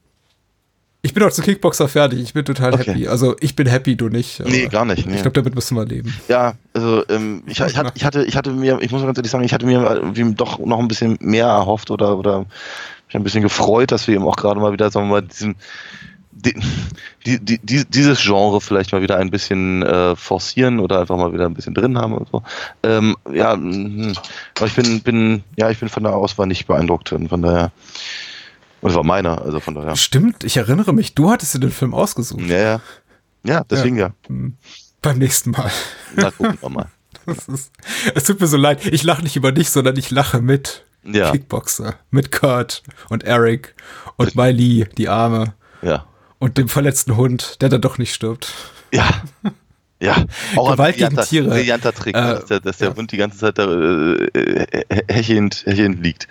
Ich bin auch zu Kickboxer fertig. Ich bin total Okay. happy. Also ich bin happy, du nicht. Nee, gar nicht. Nee. Ich glaube, damit müssen wir leben. Ja, also ähm, ich, ich, hatte, ich, hatte, ich hatte mir, ich muss ganz ehrlich sagen, ich hatte mir irgendwie doch noch ein bisschen mehr erhofft oder, oder mich ein bisschen gefreut, dass wir eben auch gerade mal wieder, sagen wir mal, diesen, die, die, die, die, dieses Genre vielleicht mal wieder ein bisschen äh, forcieren oder einfach mal wieder ein bisschen drin haben und so. Ähm, ja, mhm. aber ich bin, bin, ja, ich bin von der Auswahl nicht beeindruckt und von daher, und das war meiner, also von daher. Stimmt, ich erinnere mich, du hattest dir den Film ausgesucht. Ja, ja. Ja, deswegen ja. Beim nächsten Mal. Na, gucken wir mal. Ist, es tut mir so leid. Ich lache nicht über dich, sondern ich lache mit Ja. Kickboxer, mit Kurt und Eric und Miley, die Arme, Ja. und dem verletzten Hund, der dann doch nicht stirbt. Ja. Ja, auch Gewaltigen ein brillanter, Tiere. brillanter Trick, Äh, dass der, dass der ja. Hund die ganze Zeit da äh, äh, hechelnd, hechelnd liegt,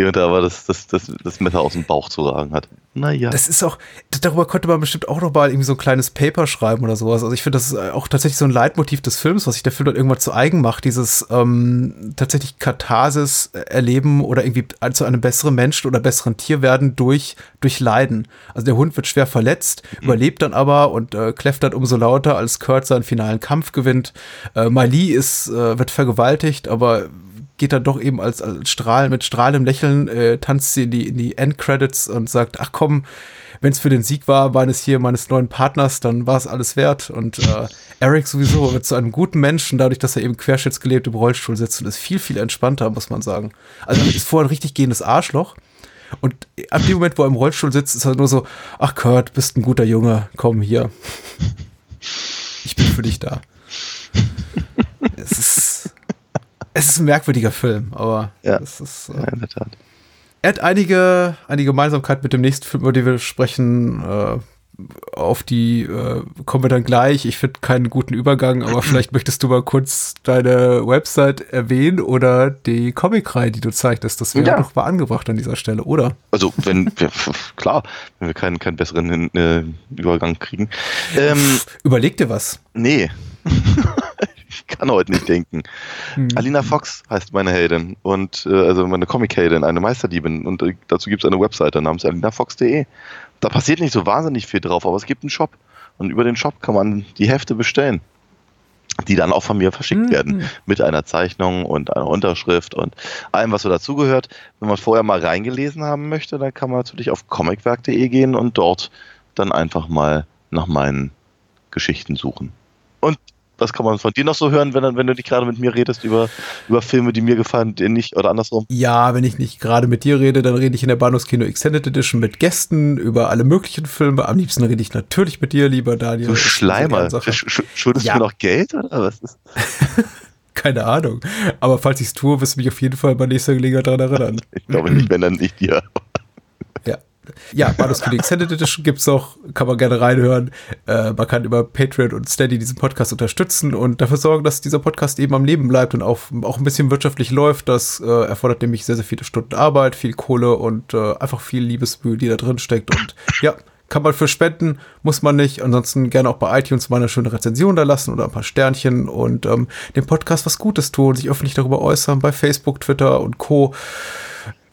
während er aber das, das, das, das Messer aus dem Bauch zu ragen hat. Naja. Das ist auch, darüber könnte man bestimmt auch noch mal irgendwie so ein kleines Paper schreiben oder sowas. Also ich finde, das ist auch tatsächlich so ein Leitmotiv des Films, was sich der Film dann irgendwann zu eigen macht, dieses ähm, tatsächlich Katharsis erleben oder irgendwie zu einem besseren Menschen oder besseren Tier werden durch, durch Leiden. Also der Hund wird schwer verletzt, überlebt dann aber und äh, kläffert umso lauter, als Kurt seinen finalen Kampf gewinnt. Äh, Miley ist, äh, wird vergewaltigt, aber geht dann doch eben als, als Strahl, mit strahlendem Lächeln, äh, tanzt sie in die, in die Endcredits und sagt, ach komm, wenn es für den Sieg war, meines hier, meines neuen Partners, dann war es alles wert. Und äh, Eric sowieso wird zu einem guten Menschen, dadurch, dass er eben querschnittsgelebt im Rollstuhl sitzt und ist viel, viel entspannter, muss man sagen. Also ist vorher ein richtig gehendes Arschloch. Und ab dem Moment, wo er im Rollstuhl sitzt, ist er nur so, ach Kurt, bist ein guter Junge, komm hier. Ich bin für dich da. Es ist, es ist ein merkwürdiger Film, aber Ja. es ist, ja, äh, in der Tat. er hat einige, eine Gemeinsamkeit mit dem nächsten Film, über den wir sprechen. Äh, auf die äh, kommen wir dann gleich. Ich finde keinen guten Übergang, aber vielleicht möchtest du mal kurz deine Website erwähnen oder die Comicreihe, die du zeigtest. Das wäre Ja. doch mal angebracht an dieser Stelle, oder? Also, wenn wir, klar, wenn wir keinen, keinen besseren äh, Übergang kriegen. Ähm, Überleg dir was. nee. ich kann heute nicht denken. Hm. Alina Fox heißt meine Heldin und äh, also meine Comic-Heldin, eine Meisterdiebin und äh, dazu gibt es eine Webseite namens alinafox.de, da passiert nicht so wahnsinnig viel drauf, aber es gibt einen Shop. Und über den Shop kann man die Hefte bestellen, die dann auch von mir verschickt Mhm. werden. Mit einer Zeichnung und einer Unterschrift und allem, was so dazugehört. Wenn man vorher mal reingelesen haben möchte, dann kann man natürlich auf comicwerk.de gehen und dort dann einfach mal nach meinen Geschichten suchen. Und was kann man von dir noch so hören, wenn, wenn du nicht gerade mit mir redest über, über Filme, die mir gefallen, dir nicht oder andersrum? Ja, wenn ich nicht gerade mit dir rede, dann rede ich in der Bahnhofskino Extended Edition mit Gästen über alle möglichen Filme. Am liebsten rede ich natürlich mit dir, lieber Daniel. Du Schleimer. Schuldest Ja. du mir noch Geld oder was ist? Keine Ahnung. Aber falls ich es tue, wirst du mich auf jeden Fall bei nächster Gelegenheit daran erinnern. Ich glaube nicht, wenn dann nicht dir. Ja. Ja, Bahnhofskino Extended Edition gibt's noch, kann man gerne reinhören. Äh, man kann über Patreon und Steady diesen Podcast unterstützen und dafür sorgen, dass dieser Podcast eben am Leben bleibt und auch, auch ein bisschen wirtschaftlich läuft. Das äh, erfordert nämlich sehr, sehr viele Stunden Arbeit, viel Kohle und äh, einfach viel Liebesmühe, die da drin steckt. Und ja, kann man für spenden, muss man nicht. Ansonsten gerne auch bei iTunes mal eine schöne Rezension da lassen oder ein paar Sternchen und ähm, dem Podcast was Gutes tun, sich öffentlich darüber äußern bei Facebook, Twitter und Co.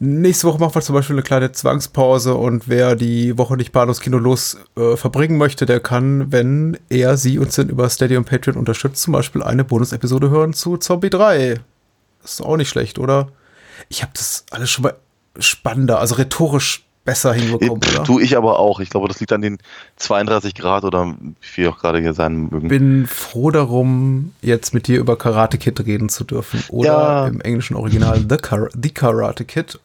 Nächste Woche machen wir zum Beispiel eine kleine Zwangspause und wer die Woche nicht Bahnhofskino los äh, verbringen möchte, der kann, wenn er sie uns denn über Steady und Patreon unterstützt, zum Beispiel eine Bonusepisode hören zu Zombie 3. Das ist auch nicht schlecht, oder? Ich habe das alles schon mal spannender, also rhetorisch besser hinbekommen, oder? Tu ich aber auch. Ich glaube, das liegt an den 32 Grad oder wie auch gerade hier sein mögen. bin froh darum, jetzt mit dir über Karate Kid reden zu dürfen. Oder Ja. im englischen Original The, Kar The Karate Kid.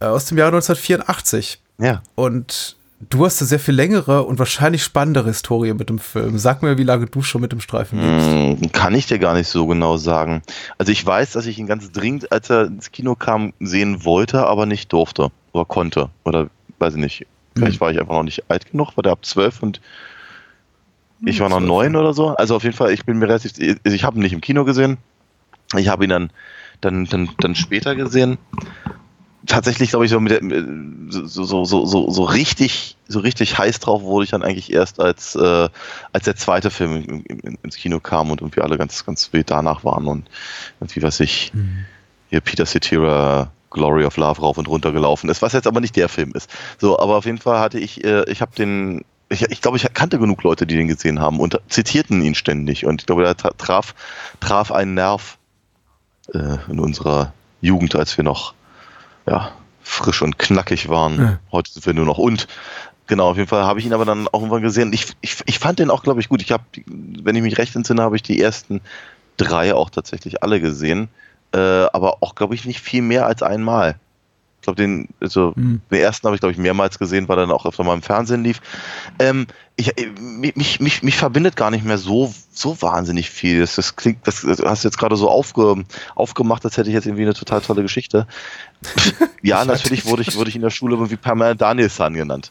Äh, Aus dem Jahr 1984. Ja. Und du hast eine sehr viel längere und wahrscheinlich spannendere Historie mit dem Film. Sag mir, wie lange du schon mit dem Streifen lebst. Hm, Kann ich dir gar nicht so genau sagen. Also ich weiß, dass ich ihn ganz dringend, als er ins Kino kam, sehen wollte, aber nicht durfte oder konnte. Oder weiß ich nicht. Vielleicht war ich einfach noch nicht alt genug, war der ab zwölf und ich war noch neun oder so. Also auf jeden Fall, ich bin mir relativ, ich habe ihn nicht im Kino gesehen. Ich habe ihn dann, dann, dann, dann später gesehen. Tatsächlich, glaube ich, so, mit der, so, so, so, so, richtig, so richtig heiß drauf wurde ich dann eigentlich erst, als, äh, als der zweite Film in, in, ins Kino kam und irgendwie alle ganz, ganz wild danach waren und irgendwie, was ich, hier Peter Cetera, Glory of Love rauf und runter gelaufen ist, was jetzt aber nicht der Film ist. So, aber auf jeden Fall hatte ich, äh, ich habe den, ich, ich glaube, ich kannte genug Leute, die den gesehen haben und zitierten ihn ständig und ich glaube, tra- traf, traf einen Nerv äh, in unserer Jugend, als wir noch ja, frisch und knackig waren. Ja. Heute sind wir nur noch und. Genau, auf jeden Fall habe ich ihn aber dann auch irgendwann gesehen. Ich, ich, ich fand den auch, glaube ich, gut. Ich habe, wenn ich mich recht entsinne, habe ich die ersten drei auch tatsächlich alle gesehen. Äh, aber auch, glaube ich, nicht viel mehr als einmal. Ich glaube, den, also, Mhm. den ersten habe ich, glaube ich, mehrmals gesehen, weil er dann auch öfter mal im Fernsehen lief. Ähm, ich, äh, mich, mich, mich verbindet gar nicht mehr so, so wahnsinnig viel. Das, das klingt, das, das hast du jetzt gerade so aufge, aufgemacht, als hätte ich jetzt irgendwie eine total tolle Geschichte. ja, natürlich wurde ich, wurde ich in der Schule irgendwie Pamela Danielson genannt.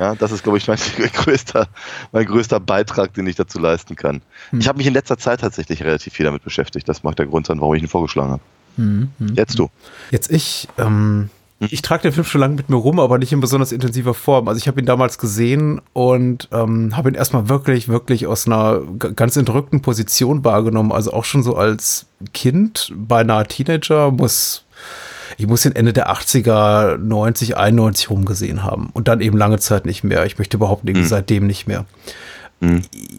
Ja, das ist, glaube ich, mein größter, mein größter Beitrag, den ich dazu leisten kann. Ich habe mich in letzter Zeit tatsächlich relativ viel damit beschäftigt. Das mag der Grund sein, warum ich ihn vorgeschlagen habe. Hm, Jetzt du. Jetzt ich, ähm, ich trage den Film schon lange mit mir rum, aber nicht in besonders intensiver Form. Also ich habe ihn damals gesehen und ähm, habe ihn erstmal wirklich, wirklich aus einer ganz entrückten Position wahrgenommen. Also auch schon so als Kind, beinahe Teenager, muss ich muss ihn Ende der 80er, 90, 91 rumgesehen haben. Und dann eben lange Zeit nicht mehr. Ich möchte behaupten, irgendwie seitdem nicht mehr.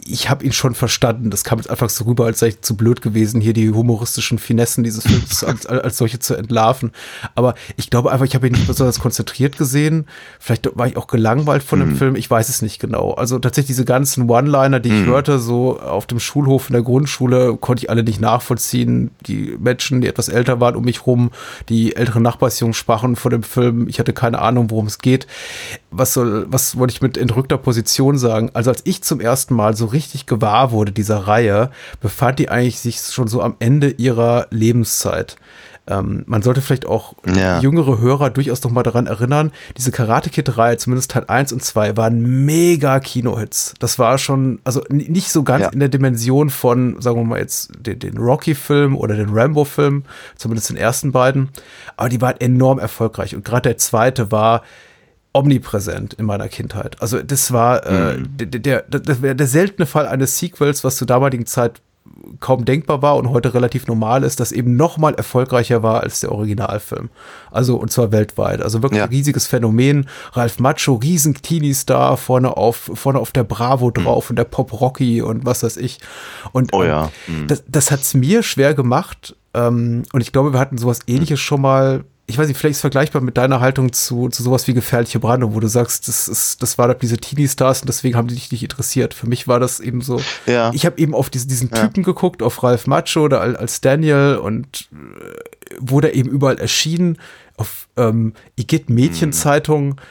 Ich habe ihn schon verstanden. Das kam jetzt einfach so rüber, als sei ich zu blöd gewesen, hier die humoristischen Finessen dieses Films als, als solche zu entlarven. Aber ich glaube einfach, ich habe ihn nicht besonders konzentriert gesehen. Vielleicht war ich auch gelangweilt von dem Film. Ich weiß es nicht genau. Also tatsächlich diese ganzen One-Liner, die ich hörte, so auf dem Schulhof in der Grundschule, konnte ich alle nicht nachvollziehen. Die Menschen, die etwas älter waren um mich rum, die älteren Nachbarsjungs sprachen vor dem Film. Ich hatte keine Ahnung, worum es geht. Was soll, was wollte ich mit entrückter Position sagen? Also als ich zum ersten Mal so richtig gewahr wurde dieser Reihe, befand die eigentlich sich schon so am Ende ihrer Lebenszeit. Ähm, man sollte vielleicht auch Ja. jüngere Hörer durchaus noch mal daran erinnern, diese Karate Kid Reihe, zumindest Teil 1 und 2, waren mega Kinohits. Das war schon, also nicht so ganz Ja. in der Dimension von, sagen wir mal jetzt, den, den Rocky-Film oder den Rambo-Film, zumindest den ersten beiden, aber die waren enorm erfolgreich und gerade der zweite war omnipräsent in meiner Kindheit. Also das war äh, der, der, der, der, der seltene Fall eines Sequels, was zur damaligen Zeit kaum denkbar war und heute relativ normal ist, das eben noch mal erfolgreicher war als der Originalfilm. Also und zwar weltweit. Also wirklich Ja. ein riesiges Phänomen. Ralph Macho, riesen Teenie-Star, vorne auf, vorne auf der Bravo drauf und der Pop Rocky und was weiß ich. Und Oh ja. Mhm. das, das hat es mir schwer gemacht. Ähm, und ich glaube, wir hatten sowas ähnliches schon mal. Ich weiß nicht, vielleicht ist es vergleichbar mit deiner Haltung zu, zu sowas wie gefährliche Brandung, wo du sagst, das ist, das war doch diese Teenie-Stars und deswegen haben die dich nicht interessiert. Für mich war das eben so. Ja. Ich habe eben auf diesen, diesen Ja. Typen geguckt, auf Ralph Macho oder al- als Daniel und äh, wurde eben überall erschienen. Auf ähm, Igitt Mädchenzeitung,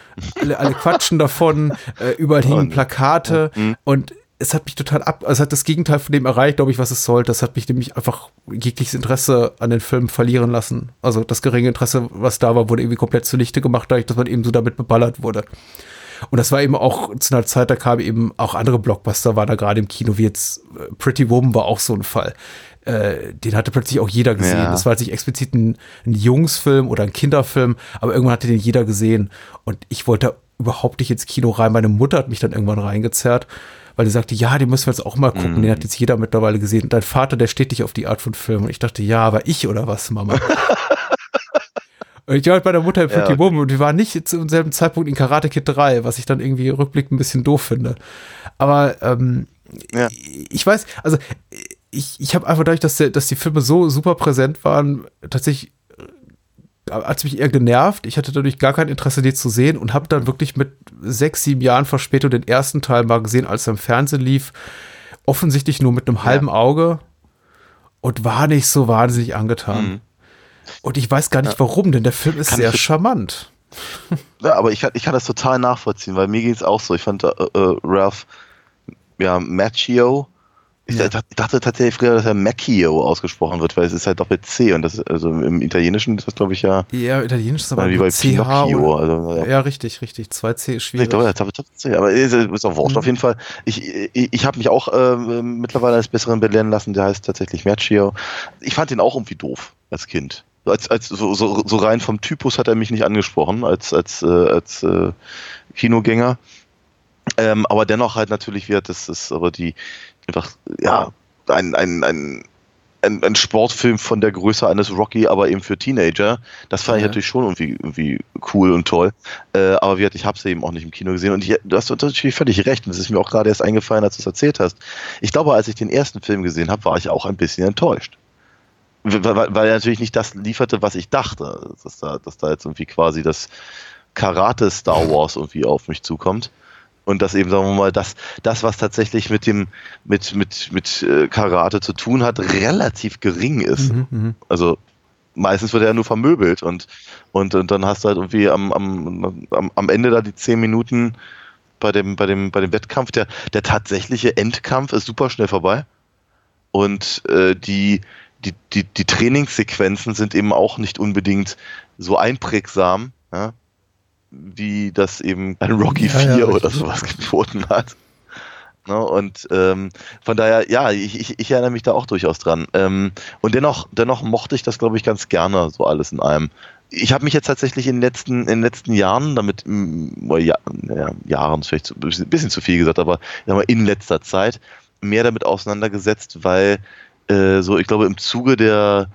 alle, alle quatschen davon, äh, überall hingen Plakate und es hat mich total ab, also es hat das Gegenteil von dem erreicht, glaube ich, was es sollte. Das hat mich nämlich einfach jegliches Interesse an den Filmen verlieren lassen. Also das geringe Interesse, was da war, wurde irgendwie komplett zunichte gemacht, dadurch, dass man eben so damit beballert wurde. Und das war eben auch zu einer Zeit, da kamen eben auch andere Blockbuster, waren da gerade im Kino, wie jetzt äh, Pretty Woman war auch so ein Fall. Äh, den hatte plötzlich auch jeder gesehen. Ja. Das war jetzt nicht explizit ein, ein Jungsfilm oder ein Kinderfilm, aber irgendwann hatte den jeder gesehen. Und ich wollte überhaupt nicht ins Kino rein. Meine Mutter hat mich dann irgendwann reingezerrt, weil sie sagte, ja, den müssen wir jetzt auch mal gucken. Den hat jetzt jeder mittlerweile gesehen. Und dein Vater, der steht nicht auf die Art von Film. Und ich dachte, ja, aber ich oder was, Mama? Und ich war halt bei der Mutter in Pretty Ja. Woman und wir waren nicht zum selben Zeitpunkt in Karate Kid 3, was ich dann irgendwie rückblickend ein bisschen doof finde. Aber ähm, Ja. ich weiß, also ich, ich habe einfach dadurch, dass, der, dass die Filme so super präsent waren, tatsächlich hat es mich eher genervt. Ich hatte dadurch gar kein Interesse, die zu sehen und habe dann wirklich mit sechs, sieben Jahren Verspätung den ersten Teil mal gesehen, als er im Fernsehen lief. Offensichtlich nur mit einem halben Auge und war nicht so wahnsinnig angetan. Und ich weiß gar nicht warum, denn der Film ist Kann sehr charmant. Ja, aber ich kann, ich kann das total nachvollziehen, weil mir ging es auch so. Ich fand äh, äh, Ralph ja, Macchio. Ich, Ja. dachte tatsächlich früher, dass er Macchio ausgesprochen wird, weil es ist halt doppelt C und das also im Italienischen ist das glaube ich ja Ja, italienisch ist aber wie bei CH Pinocchio. Also, ja. ja, richtig, richtig. 2C ist schwierig. Ich glaube, C, aber ist, ist auch wurscht. Mhm. Auf jeden Fall, ich, ich, ich habe mich auch äh, mittlerweile als Besseren belehren lassen, der heißt tatsächlich Macchio. Ich fand ihn auch irgendwie doof als Kind. Als, als, so, so, so rein vom Typus hat er mich nicht angesprochen als, als, äh, als äh, Kinogänger. Ähm, aber dennoch halt natürlich wird das ist aber die einfach ja ein, ein, ein, ein, ein Sportfilm von der Größe eines Rocky, aber eben für Teenager. Das fand ich Ja. natürlich schon irgendwie, irgendwie cool und toll. Äh, aber wie gesagt, ich habe es eben auch nicht im Kino gesehen und ich, du hast natürlich völlig recht. Und das ist mir auch gerade erst eingefallen, als du es erzählt hast. Ich glaube, als ich den ersten Film gesehen habe, war ich auch ein bisschen enttäuscht. Weil, weil, weil er natürlich nicht das lieferte, was ich dachte, dass da, dass da jetzt irgendwie quasi das Karate Star Wars irgendwie auf mich zukommt. Und das eben, sagen wir mal, das, das was tatsächlich mit dem, mit, mit, mit äh, Karate zu tun hat, relativ gering ist. Mhm, mhm. Also meistens wird er ja nur vermöbelt und, und, und dann hast du halt irgendwie am, am, am, am Ende da die zehn Minuten bei dem, bei dem, bei dem Wettkampf, der, der tatsächliche Endkampf ist super schnell vorbei. Und äh, die, die, die, die Trainingssequenzen sind eben auch nicht unbedingt so einprägsam, ja, wie das eben ein Rocky Ja, 4 ja, oder sowas geboten hat. Ne, und ähm, von daher, ja, ich, ich, ich erinnere mich da auch durchaus dran. Ähm, und dennoch, dennoch mochte ich das, glaube ich, ganz gerne, so alles in einem. Ich habe mich jetzt tatsächlich in den letzten, in den letzten Jahren damit, oder ja, ja, Jahren ist vielleicht ein bisschen zu viel gesagt, aber mal, in letzter Zeit mehr damit auseinandergesetzt, weil äh, so, ich glaube, im Zuge der,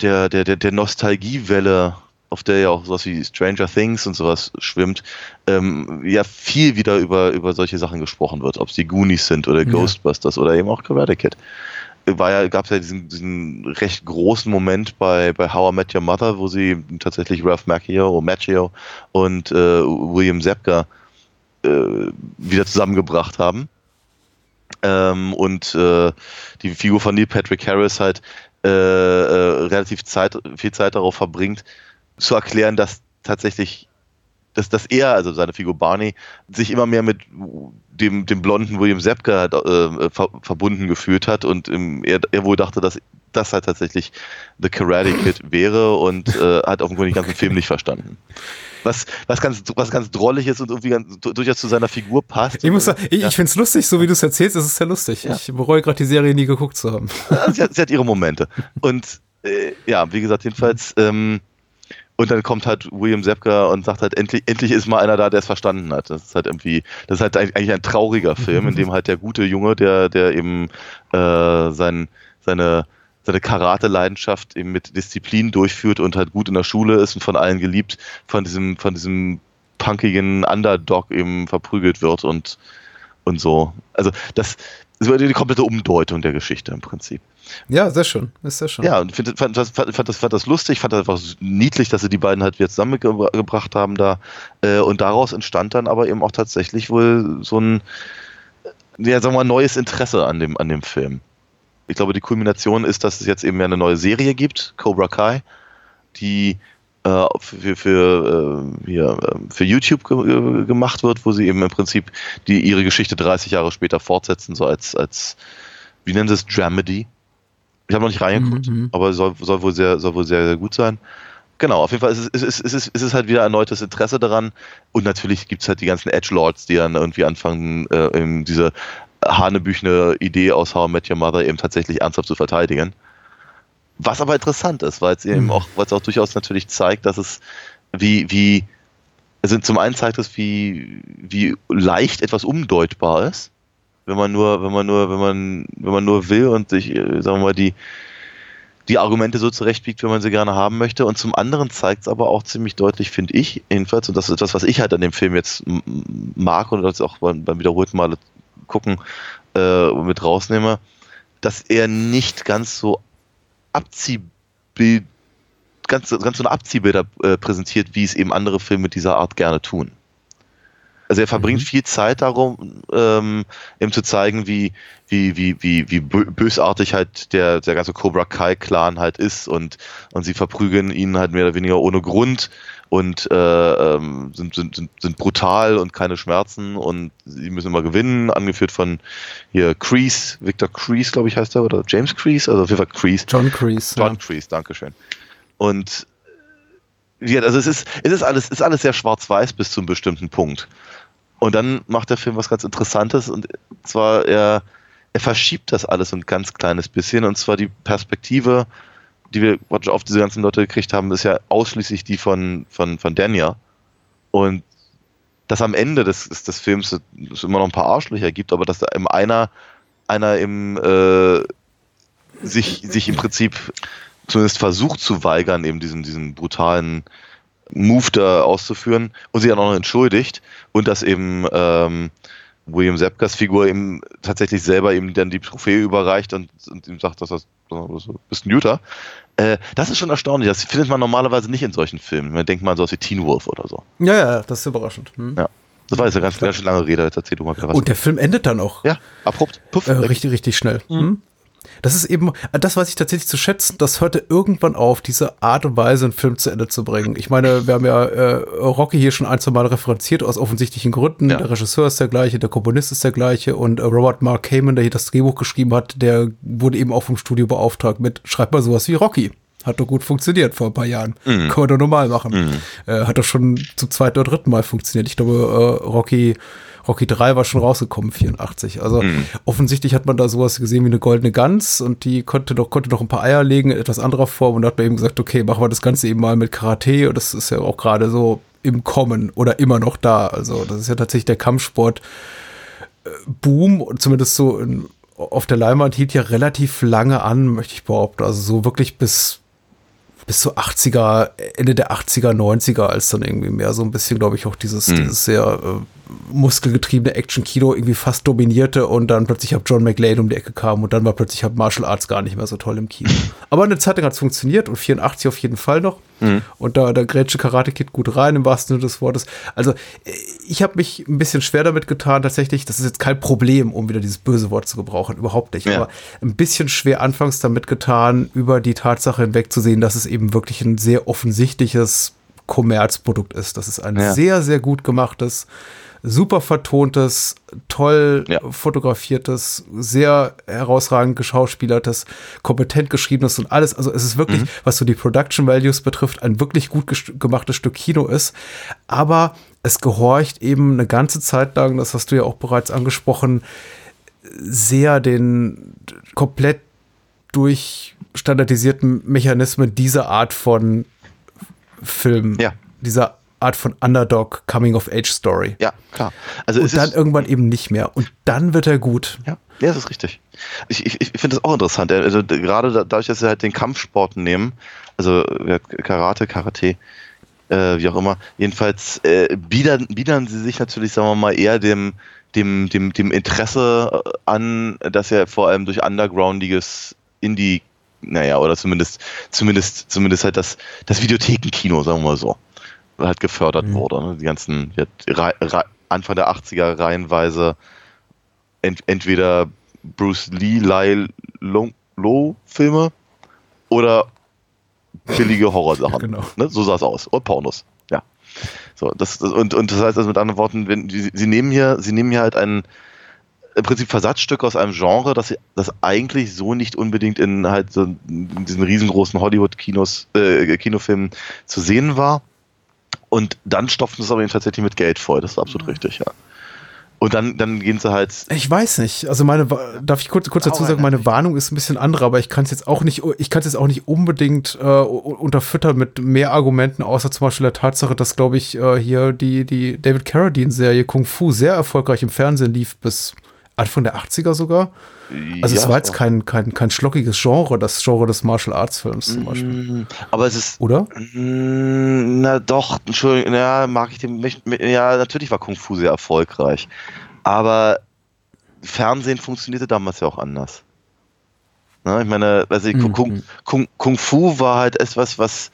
der, der, der, der Nostalgiewelle, auf der ja auch sowas wie Stranger Things und sowas schwimmt, ähm, ja viel wieder über, über solche Sachen gesprochen wird, ob es die Goonies sind oder Ja. Ghostbusters oder eben auch Karate Kid. War ja, gab es ja diesen, diesen recht großen Moment bei, bei How I Met Your Mother, wo sie tatsächlich Ralph Macchio, Macchio und äh, William Zepka äh, wieder zusammengebracht haben. Ähm, und äh, die Figur von Neil Patrick Harris halt äh, äh, relativ Zeit, viel Zeit darauf verbringt, zu erklären, dass tatsächlich, dass, dass er, also seine Figur Barney, sich immer mehr mit dem, dem blonden William Zepka äh, ver verbunden gefühlt hat und ähm, er, er wohl dachte, dass das halt tatsächlich The Karate Kid wäre und äh, hat offenkundig den ganzen Film nicht verstanden. Was, was, ganz, was ganz drollig ist und irgendwie ganz, durchaus zu seiner Figur passt. Ich muss sagen, ich, Ja. ich finde es lustig, so wie du es erzählst, es ist sehr lustig. Ja. Ich bereue gerade die Serie nie geguckt zu haben. sie, hat, sie hat ihre Momente. Und äh, ja, wie gesagt, jedenfalls, ähm, Und dann kommt halt William Zepka und sagt halt, endlich, endlich ist mal einer da, der es verstanden hat. Das ist halt irgendwie, das ist halt eigentlich ein trauriger Film, in dem halt der gute Junge, der, der eben äh, sein, seine, seine Karate-Leidenschaft eben mit Disziplin durchführt und halt gut in der Schule ist und von allen geliebt, von diesem, von diesem punkigen Underdog eben verprügelt wird und, und so. Also das, das war die komplette Umdeutung der Geschichte im Prinzip. Ja, sehr schön. Ist sehr schön. Ja, und find, fand, fand, fand, das, fand das lustig, fand das einfach niedlich, dass sie die beiden halt wieder zusammengebracht haben da. Äh, und daraus entstand dann aber eben auch tatsächlich wohl so ein, ja, sagen wir mal, neues Interesse an dem, an dem Film. Ich glaube, die Kulmination ist, dass es jetzt eben eine neue Serie gibt, Cobra Kai, die äh, für, für, äh, hier, für YouTube ge gemacht wird, wo sie eben im Prinzip die, ihre Geschichte 30 Jahre später fortsetzen, so als, als wie nennen sie es, Dramedy. Ich habe noch nicht reingeguckt, mhm. aber soll, soll, wohl sehr, soll wohl sehr, sehr gut sein. Genau, auf jeden Fall ist es, ist, ist, ist, ist es halt wieder erneutes Interesse daran. Und natürlich gibt es halt die ganzen Edgelords, die dann irgendwie anfangen, äh, diese hanebüchene Idee aus How I Met Your Mother eben tatsächlich ernsthaft zu verteidigen. Was aber interessant ist, weil es eben mhm. auch, weil es auch durchaus natürlich zeigt, dass es wie, wie, also zum einen zeigt es, wie, wie leicht etwas umdeutbar ist wenn man nur, wenn man nur, wenn man, wenn man nur will und sich, äh, sagen wir mal, die, die Argumente so zurechtbiegt, wie man sie gerne haben möchte. Und zum anderen zeigt es aber auch ziemlich deutlich, finde ich, jedenfalls, und das ist etwas, was ich halt an dem Film jetzt mag und das auch beim, beim wiederholten Mal gucken äh, mit rausnehme, dass er nicht ganz so Abziehbild, ganz, ganz so eine Abziehbilder äh, präsentiert, wie es eben andere Filme dieser Art gerne tun. Also er verbringt mhm. viel Zeit darum, ähm, ihm zu zeigen, wie, wie, wie, wie, wie bösartig halt der, der ganze Cobra Kai-Clan halt ist und, und sie verprügeln ihn halt mehr oder weniger ohne Grund und äh, ähm, sind, sind, sind, sind brutal und keine Schmerzen und sie müssen immer gewinnen, angeführt von hier Crease, Victor Crease, glaube ich, heißt er, oder James Crease, also auf jeden Fall Crease. John Crease. John ja. Crease, Dankeschön. Und ja, also es ist, es ist alles, ist alles sehr schwarz-weiß bis zu einem bestimmten Punkt. Und dann macht der Film was ganz Interessantes und zwar er, er verschiebt das alles ein ganz kleines bisschen und zwar die Perspektive, die wir auf diese ganzen Leute gekriegt haben, ist ja ausschließlich die von, von, von Dania. Und dass am Ende des, des Films es immer noch ein paar Arschlöcher gibt, aber dass da im einer, einer im, äh, sich, sich im Prinzip zumindest versucht zu weigern, eben diesen, diesen brutalen Move da auszuführen und sie dann auch noch entschuldigt und dass eben ähm, William Zepkas Figur ihm tatsächlich selber ihm dann die Trophäe überreicht und, und ihm sagt, dass das, bist ein Jutta. Äh, das ist schon erstaunlich. Das findet man normalerweise nicht in solchen Filmen. Man denkt mal so was wie Teen Wolf oder so. Ja, ja, das ist überraschend. Hm. Ja. Das war jetzt eine ganz, ganz lange Rede. Jetzt erzähl du mal was. Und der Film endet dann auch. Ja, abrupt. Puff, äh, richtig, richtig schnell. Mhm. Das ist eben das, was ich tatsächlich zu schätzen, das hörte irgendwann auf, diese Art und Weise einen Film zu Ende zu bringen. Ich meine, wir haben ja äh, Rocky hier schon ein, zwei Mal referenziert, aus offensichtlichen Gründen. Ja. Der Regisseur ist der gleiche, der Komponist ist der gleiche und äh, Robert Mark Kamen, der hier das Drehbuch geschrieben hat, der wurde eben auch vom Studio beauftragt mit, schreib mal sowas wie Rocky. Hat doch gut funktioniert vor ein paar Jahren. Mhm. Kann man doch normal machen. Mhm. Äh, hat doch schon zum zweiten oder dritten Mal funktioniert. Ich glaube, äh, Rocky Rocky 3 war schon rausgekommen, 84. Also mhm. offensichtlich hat man da sowas gesehen wie eine goldene Gans und die konnte doch, konnte doch ein paar Eier legen in etwas anderer Form und da hat man eben gesagt, okay, machen wir das Ganze eben mal mit Karate und das ist ja auch gerade so im Kommen oder immer noch da. Also das ist ja tatsächlich der Kampfsport äh, Boom, zumindest so in, auf der Leinwand hielt ja relativ lange an, möchte ich behaupten. Also so wirklich bis bis zu 80er, Ende der 80er, 90er, als dann irgendwie mehr so ein bisschen, glaube ich, auch dieses, mhm. dieses sehr äh, muskelgetriebene Action-Kino irgendwie fast dominierte und dann plötzlich ab John McLean um die Ecke kam und dann war plötzlich ab Martial Arts gar nicht mehr so toll im Kino. Aber eine Zeit lang hat es funktioniert und 84 auf jeden Fall noch. Mhm. Und da der Grätsche Karate Kid gut rein im wahrsten Sinne des Wortes. Also ich habe mich ein bisschen schwer damit getan, tatsächlich. Das ist jetzt kein Problem, um wieder dieses böse Wort zu gebrauchen, überhaupt nicht. Ja. Aber ein bisschen schwer anfangs damit getan, über die Tatsache hinwegzusehen, dass es eben wirklich ein sehr offensichtliches Kommerzprodukt ist. Das ist ein ja. sehr, sehr gut gemachtes super vertontes, toll ja. fotografiertes, sehr herausragend geschauspielertes, kompetent geschriebenes und alles. Also es ist wirklich, mhm. was so die Production Values betrifft, ein wirklich gut gemachtes Stück Kino ist. Aber es gehorcht eben eine ganze Zeit lang, das hast du ja auch bereits angesprochen, sehr den komplett durchstandardisierten Mechanismen dieser Art von Film. Ja. Dieser Art von Underdog Coming of Age Story. Ja, klar. Also Und dann irgendwann eben nicht mehr. Und dann wird er gut. Ja, ja, das ist richtig. Ich, ich, ich finde das auch interessant. Also gerade da- dadurch, dass sie halt den Kampfsport nehmen, also Karate, Karate, äh, wie auch immer, jedenfalls äh, biedern, biedern sie sich natürlich, sagen wir mal, eher dem, dem, dem, dem Interesse äh, an, dass er vor allem durch undergroundiges Indie, naja, oder zumindest, zumindest, zumindest halt das, das Videothekenkino, sagen wir mal so, halt gefördert wurde. Ne? Die ganzen Rei- Anfang der 80er reihenweise ent, entweder Bruce Lee, Lai Lo, Lo Filme oder billige Horrorsachen. Genau. Ne? So sah es aus. Und Pornos. Ja. So, das, das, und, und das heißt also mit anderen Worten, wenn, sie, sie nehmen hier, sie nehmen hier halt ein im Prinzip Versatzstück aus einem Genre, das, das eigentlich so nicht unbedingt in halt so in diesen riesengroßen Hollywood-Kinos, äh, Kinofilmen zu sehen war. Und dann stopfen sie es aber eben tatsächlich mit Geld voll. Das ist absolut richtig, ja. Und dann, dann gehen sie halt. Ich weiß nicht. Also meine, Wa- darf ich kurz, kurz dazu sagen, meine Warnung ist ein bisschen andere, aber ich kann es jetzt auch nicht, ich kann es jetzt auch nicht unbedingt äh, unterfüttern mit mehr Argumenten, außer zum Beispiel der Tatsache, dass, glaube ich, äh, hier die, die David Carradine-Serie Kung Fu sehr erfolgreich im Fernsehen lief bis Anfang der 80er sogar. Also es Ja, war jetzt kein, kein, kein schlockiges Genre, das Genre des Martial Arts Films zum Beispiel. Mm, Aber es ist. Oder? Mm, Na doch, Entschuldigung, ja, mag ich den. Ja, natürlich war Kung Fu sehr erfolgreich. Aber Fernsehen funktionierte damals ja auch anders. Ne, ich meine, also Mhm. Kung, Kung, Kung Fu war halt etwas, was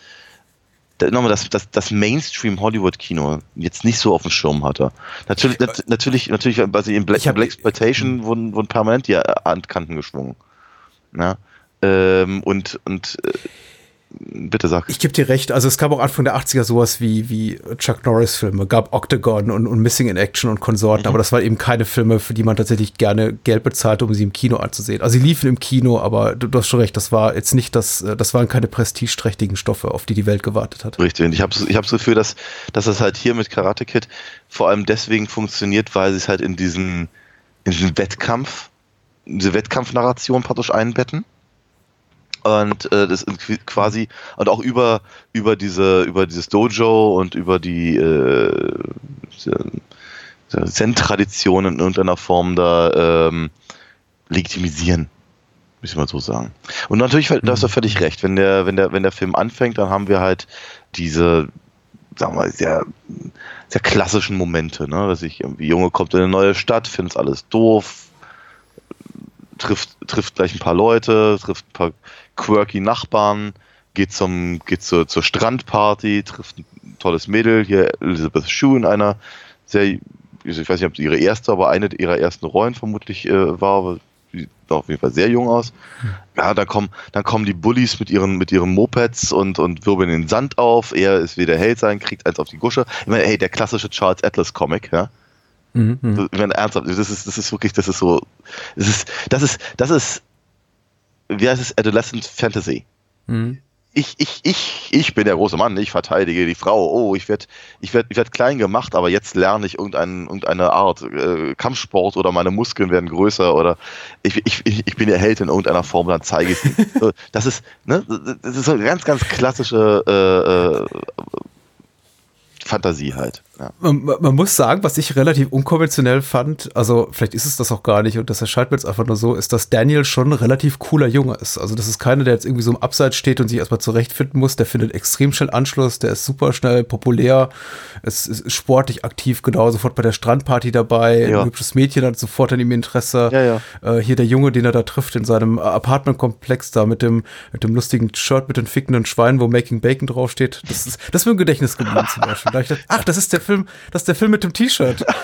nochmal das, das, das Mainstream-Hollywood-Kino jetzt nicht so auf dem Schirm hatte. Natürlich, nat, natürlich, natürlich, also in Black, hab- Black Exploitation wurden, wurden permanent die Handkanten geschwungen. Ne? Ähm, und und äh, bitte sag. Ich gebe dir recht, also es gab auch Anfang der 80er sowas wie, wie Chuck Norris-Filme, gab Octagon und, und Missing in Action und Konsorten, aber das waren eben keine Filme, für die man tatsächlich gerne Geld bezahlte, um sie im Kino anzusehen. Also sie liefen im Kino, aber du, du hast schon recht, das war jetzt nicht das, äh, das waren keine prestigeträchtigen Stoffe, auf die die Welt gewartet hat. Richtig. Und ich habe ich hab das Gefühl, dass, dass das halt hier mit Karate Kid vor allem deswegen funktioniert, weil sie es halt in diesen, in diesen Wettkampf, diese Wettkampfnarration praktisch einbetten. Und äh, das ist quasi und auch über über diese über dieses Dojo und über die äh, Zen-Tradition in irgendeiner Form da ähm, legitimisieren, müssen wir so sagen. Und natürlich, da hast du völlig recht. Wenn der, wenn der, wenn der Film anfängt, dann haben wir halt diese, sagen wir mal, sehr, sehr klassischen Momente, ne? Dass ich irgendwie, Junge kommt in eine neue Stadt, findet alles doof, trifft, trifft gleich ein paar Leute, trifft ein paar quirky Nachbarn, geht zum, geht zur, zur Strandparty, trifft ein tolles Mädel, hier Elizabeth Shue in einer sehr, ich weiß nicht, ob sie ihre erste, aber eine ihrer ersten Rollen vermutlich äh, war, aber sie sah auf jeden Fall sehr jung aus. Ja, dann kommen, dann kommen die Bullies mit ihren, mit ihren Mopeds und, und wirbeln den Sand auf. Er ist wieder Held sein, kriegt eins auf die Gusche. Ich meine, hey, der klassische Charles Atlas Comic, ja. Mhm, mhm. Ich meine, ernsthaft, das ist, das ist wirklich, das ist so, das ist, das ist, das ist, wie heißt es, Adolescent Fantasy. Mhm. Ich, ich, ich, ich bin der große Mann, ich verteidige die Frau. Oh, ich werde ich werd, ich werd klein gemacht, aber jetzt lerne ich irgendein, irgendeine Art äh, Kampfsport oder meine Muskeln werden größer oder ich, ich, ich bin der Held in irgendeiner Form, dann zeige ich es. Das ist, ne, das ist so eine ganz, ganz klassische äh, äh, Fantasie halt. Ja. Man, man muss sagen, was ich relativ unkonventionell fand, also vielleicht ist es das auch gar nicht und das erscheint mir jetzt einfach nur so, ist, dass Daniel schon ein relativ cooler Junge ist. Also das ist keiner, der jetzt irgendwie so im Abseits steht und sich erstmal zurechtfinden muss. Der findet extrem schnell Anschluss, der ist super schnell populär, es ist sportlich aktiv, genau, sofort bei der Strandparty dabei. Ja. Ein hübsches Mädchen hat sofort an ihm Interesse. Ja, ja. Äh, hier der Junge, den er da trifft in seinem Apartmentkomplex da mit dem, mit dem lustigen Shirt mit den fickenden Schweinen, wo Making Bacon draufsteht. Das ist, das ist mir im Gedächtnis geblieben zum Beispiel. Da ich gedacht, ach, das ist der Film, das ist der Film mit dem T-Shirt.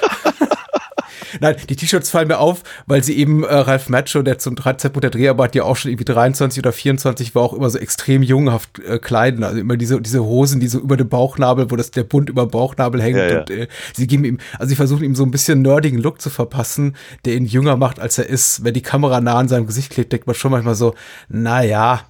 Nein, die T-Shirts fallen mir auf, weil sie eben äh, Ralph Macho, der zum Zeitpunkt der Dreharbeit ja auch schon irgendwie 23 oder 24 war, auch immer so extrem junghaft äh, kleiden. Also immer diese, diese Hosen, die so über dem Bauchnabel, wo das der Bund über dem Bauchnabel hängt. Ja, ja. Und äh, sie geben ihm, also sie versuchen ihm so ein bisschen nerdigen Look zu verpassen, der ihn jünger macht, als er ist. Wenn die Kamera nah an seinem Gesicht klebt, denkt man schon manchmal so, naja,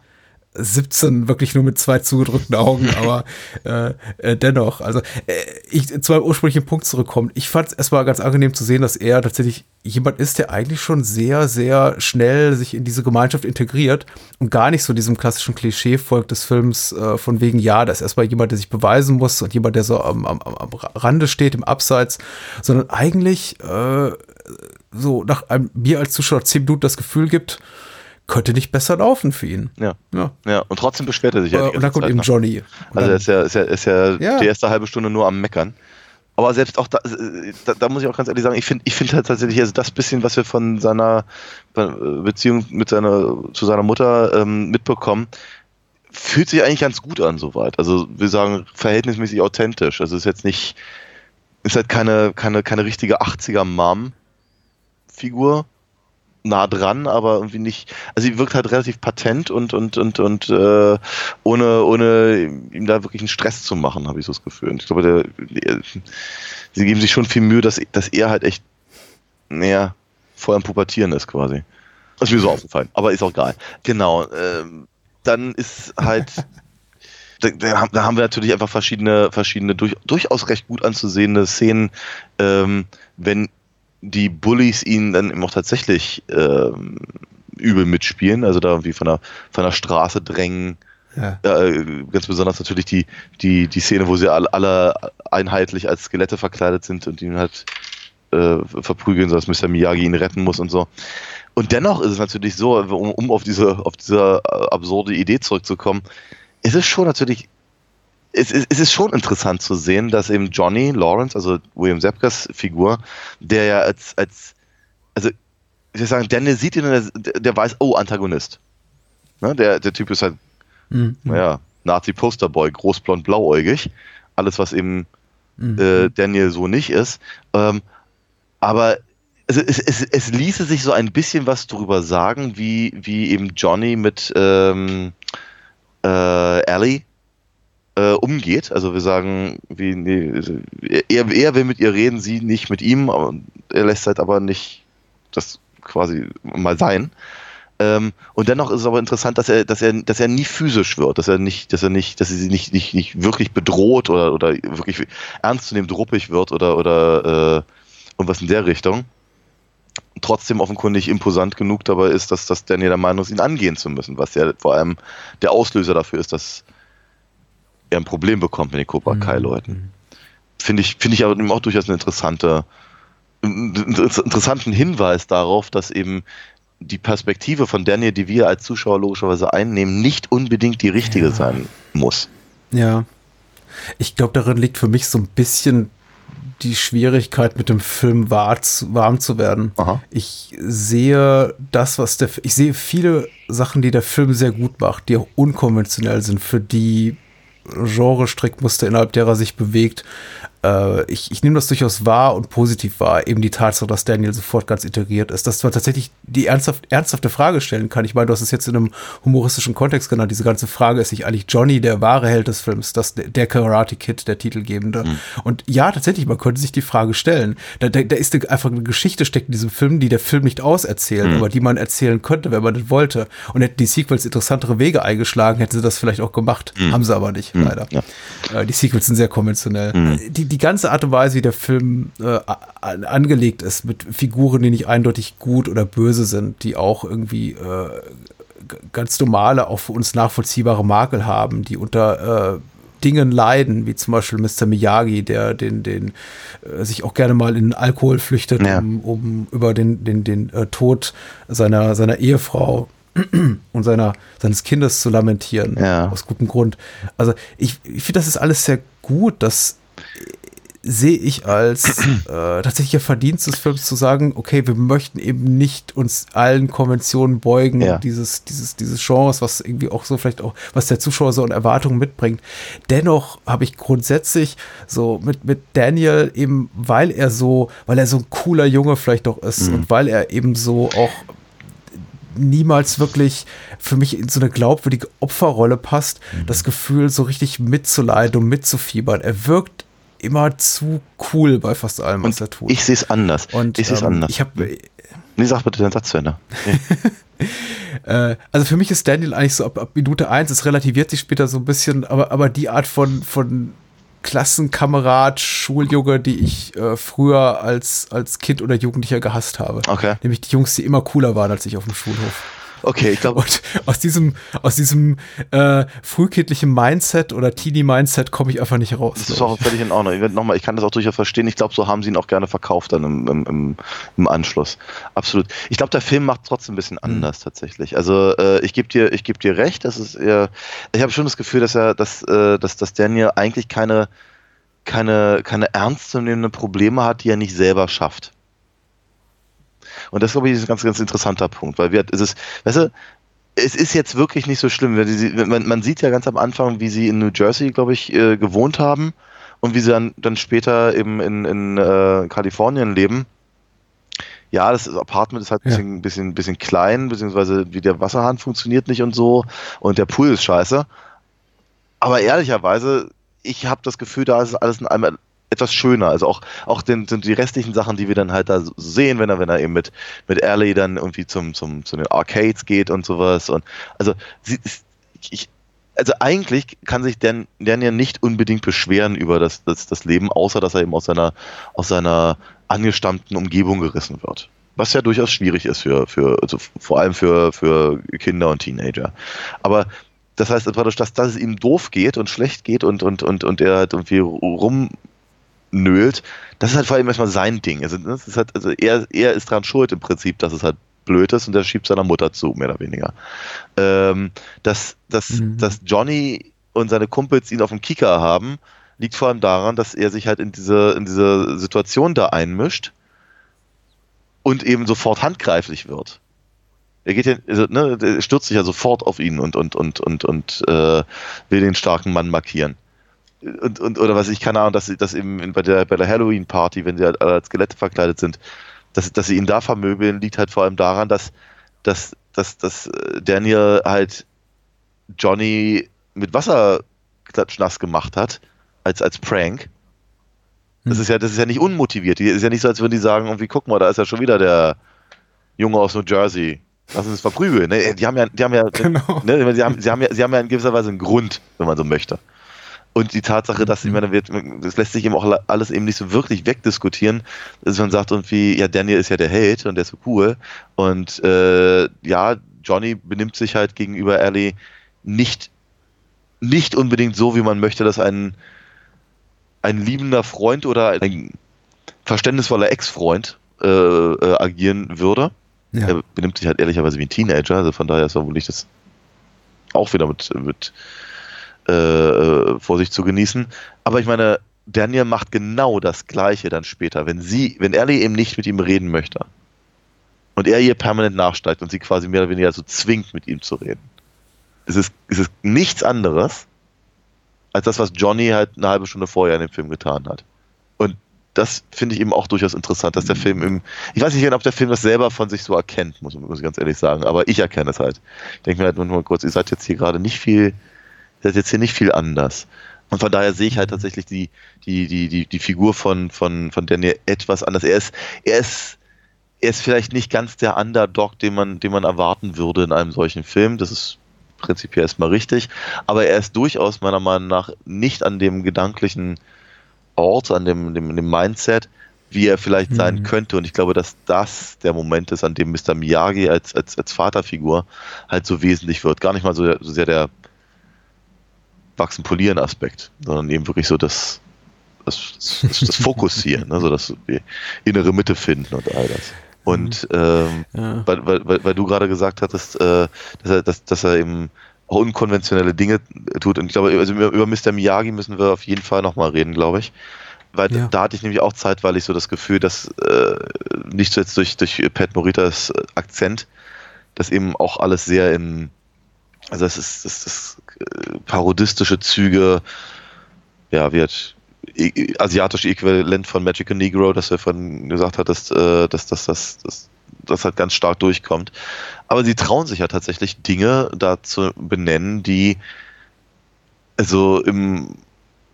17 wirklich nur mit zwei zugedrückten Augen, aber äh, äh, dennoch, also äh, ich zu meinem ursprünglichen Punkt zurückkommen. Ich fand es erstmal ganz angenehm zu sehen, dass er tatsächlich jemand ist, der eigentlich schon sehr, sehr schnell sich in diese Gemeinschaft integriert und gar nicht so diesem klassischen Klischee folgt des Films äh, von wegen, ja, da ist erstmal jemand, der sich beweisen muss und jemand, der so am, am, am Rande steht, im Abseits, sondern eigentlich äh, so nach einem, mir als Zuschauer zehn Minuten das Gefühl gibt, könnte nicht besser laufen für ihn. Ja. Ja, ja. und trotzdem beschwert er sich ja. Äh, und dann kommt Zeit, eben ne? Johnny. Also er ist ja, ist ja, ist ja, ja, die erste halbe Stunde nur am Meckern. Aber selbst auch da, äh, da, da muss ich auch ganz ehrlich sagen, ich finde ich finde halt tatsächlich, also das bisschen, was wir von seiner äh, Beziehung mit seiner, zu seiner Mutter ähm, mitbekommen, fühlt sich eigentlich ganz gut an, soweit. Also wir sagen verhältnismäßig authentisch. Also ist jetzt nicht, ist halt keine, keine, keine richtige 80er-Mom-Figur, nah dran, aber irgendwie nicht. Also sie wirkt halt relativ patent und und und und äh, ohne ohne ihm da wirklich einen Stress zu machen, habe ich so das Gefühl. Und ich glaube, der, der, sie geben sich schon viel Mühe, dass dass er halt echt näher voll am Pubertieren ist quasi. Das ist mir so aufgefallen, aber ist auch geil. Genau. Ähm, dann ist halt da, da, haben wir natürlich einfach verschiedene, verschiedene durch, durchaus recht gut anzusehende Szenen, ähm, wenn die Bullies ihn dann eben auch tatsächlich ähm, übel mitspielen, also da irgendwie von der, von der Straße drängen. Ja. Äh, ganz besonders natürlich die, die, die Szene, wo sie alle, alle einheitlich als Skelette verkleidet sind und ihn halt äh, verprügeln, sodass Mr. Miyagi ihn retten muss und so. Und dennoch ist es natürlich so, um, um auf diese, auf diese absurde Idee zurückzukommen, ist es schon natürlich es ist, es ist schon interessant zu sehen, dass eben Johnny Lawrence, also William Zepkas Figur, der ja als, als also ich würde sagen, Daniel sieht ihn und der, der weiß, oh, Antagonist. Ne, der, der Typ ist halt, mhm. naja, Nazi-Posterboy, großblond, blauäugig. Alles, was eben mhm. äh, Daniel so nicht ist. Ähm, aber also es, es, es ließe sich so ein bisschen was darüber sagen, wie, wie eben Johnny mit ähm, äh, Ellie äh, umgeht. Also wir sagen, wie, nee, er, er will mit ihr reden, sie nicht mit ihm, er lässt halt aber nicht das quasi mal sein. Ähm, und dennoch ist es aber interessant, dass er, dass er, dass er nie physisch wird, dass er nicht, dass er nicht, dass sie nicht, nicht, nicht wirklich bedroht oder, oder wirklich ernstzunehmend ruppig wird oder, oder äh, irgendwas in der Richtung. Trotzdem offenkundig imposant genug dabei ist, dass, dass Danny der Meinung ist, ihn angehen zu müssen, was ja vor allem der Auslöser dafür ist, dass er ein Problem bekommt mit den Cobra Kai-Leuten. Mhm. Finde ich, finde ich aber auch durchaus eine interessante, einen interessanten Hinweis darauf, dass eben die Perspektive von Daniel, die wir als Zuschauer logischerweise einnehmen, nicht unbedingt die richtige ja. sein muss. Ja. Ich glaube, darin liegt für mich so ein bisschen die Schwierigkeit, mit dem Film warm zu werden. Aha. Ich sehe das, was der, ich sehe viele Sachen, die der Film sehr gut macht, die auch unkonventionell sind, für die Genre-Strickmuster, innerhalb derer sich bewegt, äh, ich, ich nehme das durchaus wahr und positiv wahr, eben die Tatsache, dass Daniel sofort ganz integriert ist, dass man tatsächlich die ernsthaft, ernsthafte Frage stellen kann. Ich meine, du hast es jetzt in einem humoristischen Kontext genannt. Diese ganze Frage ist nicht eigentlich Johnny der wahre Held des Films, das, der Karate Kid, der Titelgebende. Mhm. Und ja, tatsächlich, man könnte sich die Frage stellen. Da, da, da ist einfach eine Geschichte steckt in diesem Film, die der Film nicht auserzählt, mhm. aber die man erzählen könnte, wenn man das wollte. Und hätten die Sequels interessantere Wege eingeschlagen, hätten sie das vielleicht auch gemacht. Mhm. Haben sie aber nicht, mhm. leider. Ja. Äh, die Sequels sind sehr konventionell. Mhm. Die, die ganze Art und Weise, wie der Film äh, angelegt ist, mit Figuren, die nicht eindeutig gut oder böse sind, die auch irgendwie äh, ganz normale, auch für uns nachvollziehbare Makel haben, die unter äh, Dingen leiden, wie zum Beispiel Mr. Miyagi, der den, den äh, sich auch gerne mal in Alkohol flüchtet, ja. um, um über den, den, den äh, Tod seiner, seiner Ehefrau und seiner, seines Kindes zu lamentieren. Ja. Aus gutem Grund. Also ich, ich finde, das ist alles sehr gut, dass sehe ich als äh, tatsächlicher Verdienst des Films zu sagen, okay, wir möchten eben nicht uns allen Konventionen beugen, ja. dieses, dieses, dieses Genres, was irgendwie auch so vielleicht auch, was der Zuschauer so an Erwartungen mitbringt. Dennoch habe ich grundsätzlich so mit, mit Daniel eben, weil er so, weil er so ein cooler Junge vielleicht auch ist mhm. und weil er eben so auch niemals wirklich für mich in so eine glaubwürdige Opferrolle passt, mhm. das Gefühl, so richtig mitzuleiden und mitzufiebern. Er wirkt immer zu cool bei fast allem, was und er tut. Ich sehe es anders. Und, ich sehe es ähm, anders. Ich habe. Nee, sag bitte den Satz zu Ende. Nee. Äh, also für mich ist Daniel eigentlich so ab, ab Minute 1, es relativiert sich später so ein bisschen, aber, aber die Art von, von Klassenkamerad, Schuljunge, die ich äh, früher als, als Kind oder Jugendlicher gehasst habe. Okay. Nämlich die Jungs, die immer cooler waren als ich auf dem Schulhof. Okay, ich glaube. Aus diesem, aus diesem äh, frühkindlichen Mindset oder Teenie-Mindset komme ich einfach nicht raus. Das ist auch völlig in Ordnung. Ich, nochmal, ich kann das auch durchaus verstehen. Ich glaube, so haben sie ihn auch gerne verkauft dann im, im, im, im Anschluss. Absolut. Ich glaube, der Film macht trotzdem ein bisschen Mhm. anders tatsächlich. Also äh, ich gebe dir, ich geb dir recht. Das ist eher, ich habe schon das Gefühl, dass er, dass, äh, dass, dass Daniel eigentlich keine, keine, keine ernstzunehmenden Probleme hat, die er nicht selber schafft. Und das, glaube ich, ist ein ganz, ganz interessanter Punkt, weil wir, es ist, weißt du, es ist jetzt wirklich nicht so schlimm. Man, man sieht ja ganz am Anfang, wie sie in New Jersey, glaube ich, äh, gewohnt haben und wie sie dann, dann später eben in, in äh, Kalifornien leben. Ja, das Apartment ist halt ein Ja. bisschen, bisschen, bisschen klein, beziehungsweise wie der Wasserhahn funktioniert nicht und so und der Pool ist scheiße. Aber ehrlicherweise, ich habe das Gefühl, da ist alles in einem etwas schöner. Also auch, auch den, den, die restlichen Sachen, die wir dann halt da sehen, wenn er, wenn er eben mit, mit Ellie dann irgendwie zum, zum, zu den Arcades geht und sowas. Und also sie, ich, also eigentlich kann sich Dan, Dan ja nicht unbedingt beschweren über das, das, das Leben, außer dass er eben aus seiner, aus seiner angestammten Umgebung gerissen wird. Was ja durchaus schwierig ist für, für also vor allem für, für Kinder und Teenager. Aber das heißt, dadurch, dass, dass es ihm doof geht und schlecht geht und, und, und, und er halt irgendwie rumnölt, das ist halt vor allem erstmal sein Ding. Also, das ist halt, also er, er ist dran schuld im Prinzip, dass es halt blöd ist und er schiebt seiner Mutter zu, mehr oder weniger. Ähm, dass, dass, Mhm. dass Johnny und seine Kumpels ihn auf dem Kicker haben, liegt vor allem daran, dass er sich halt in diese, in diese Situation da einmischt und eben sofort handgreiflich wird. Er geht ja, also, ne, stürzt sich ja sofort auf ihn und, und, und, und, und äh, will den starken Mann markieren. Und, und, oder was ich, keine Ahnung, dass sie das eben bei der, bei der Halloween-Party, wenn sie halt alle als Skelette verkleidet sind, dass, dass sie ihn da vermöbeln, liegt halt vor allem daran, dass, dass, dass, dass äh, Daniel halt Johnny mit Wasser klatschnass gemacht hat, als, als Prank. Das Hm. ist ja, das ist ja nicht unmotiviert. Die ist ja nicht so, als würden die sagen, irgendwie, guck mal, da ist ja schon wieder der Junge aus New Jersey. Lass uns verprügeln. Ne, die haben ja, die haben ja, Genau. ne, sie, haben, sie, haben ja, sie haben ja in gewisser Weise einen Grund, wenn man so möchte. Und die Tatsache, dass ich meine, wird, das lässt sich eben auch alles eben nicht so wirklich wegdiskutieren, dass man sagt irgendwie, ja, Daniel ist ja der Held und der ist so cool. Und äh, ja, Johnny benimmt sich halt gegenüber Ellie nicht, nicht unbedingt so, wie man möchte, dass ein, ein liebender Freund oder ein verständnisvoller Ex-Freund äh, äh, agieren würde. Ja. Er benimmt sich halt ehrlicherweise wie ein Teenager, also von daher ist vermutlich das auch wieder mit, mit äh, äh, Vorsicht zu genießen. Aber ich meine, Daniel macht genau das Gleiche dann später, wenn sie, wenn Ellie eben nicht mit ihm reden möchte und er ihr permanent nachsteigt und sie quasi mehr oder weniger so zwingt, mit ihm zu reden. Es ist, es ist nichts anderes als das, was Johnny halt eine halbe Stunde vorher in dem Film getan hat. Und das finde ich eben auch durchaus interessant, dass der Film im, ich weiß nicht, ob der Film das selber von sich so erkennt, muss, muss ich ganz ehrlich sagen, aber ich erkenne es halt. Ich denke mir halt nur mal kurz, ihr seid jetzt hier gerade nicht viel, ihr seid jetzt hier nicht viel anders. Und von daher sehe ich halt tatsächlich die, die, die, die, die Figur von, von, von Daniel etwas anders. Er ist, er ist, er ist vielleicht nicht ganz der Underdog, den man, den man erwarten würde in einem solchen Film. Das ist prinzipiell erstmal richtig. Aber er ist durchaus meiner Meinung nach nicht an dem gedanklichen Ort, an dem, dem, dem Mindset, wie er vielleicht sein Mhm. könnte. Und ich glaube, dass das der Moment ist, an dem Mr. Miyagi als, als, als Vaterfigur halt so wesentlich wird. Gar nicht mal so, so sehr der Wachsen-Polieren-Aspekt, sondern eben wirklich so das, das, das, das Fokussieren, ne? so das die innere Mitte finden und all das. Und ähm, Ja. weil, weil, weil, weil du gerade gesagt hattest, äh, dass, er, dass, dass er eben auch unkonventionelle Dinge tut. Und ich glaube, also über, Mr. Miyagi müssen wir auf jeden Fall nochmal reden, glaube ich. Weil Ja. da hatte ich nämlich auch zeitweilig so das Gefühl, dass äh, nicht jetzt durch, durch Pat Moritas Akzent, dass eben auch alles sehr in, also das ist, das ist äh, parodistische Züge, ja, wird i- asiatische Äquivalent von Magical Negro, das er von gesagt hat, dass, äh, dass, dass, dass, dass das halt ganz stark durchkommt. Aber sie trauen sich ja tatsächlich Dinge da zu benennen, die also im,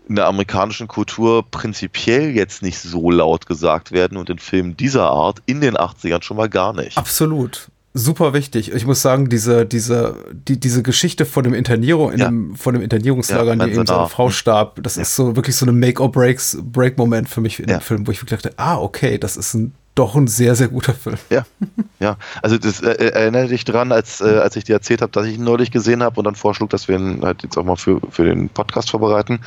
in der amerikanischen Kultur prinzipiell jetzt nicht so laut gesagt werden und in Filmen dieser Art in den 80ern schon mal gar nicht. Absolut. Super wichtig. Ich muss sagen, diese, diese, die, diese Geschichte von dem Internierung, in Ja. dem, von dem Internierungslager, Ja, in dem eben seine Frau starb, das Ja. ist so wirklich so eine Make-or-Breaks-Break-Moment für mich in dem Film, wo ich wirklich dachte, ah, okay, das ist ein, doch ein sehr, sehr guter Film. Ja, ja. Also das äh, äh, erinnere dich dran, als, äh, als ich dir erzählt habe, dass ich ihn neulich gesehen habe und dann vorschlug, dass wir ihn halt jetzt auch mal für, für den Podcast vorbereiten.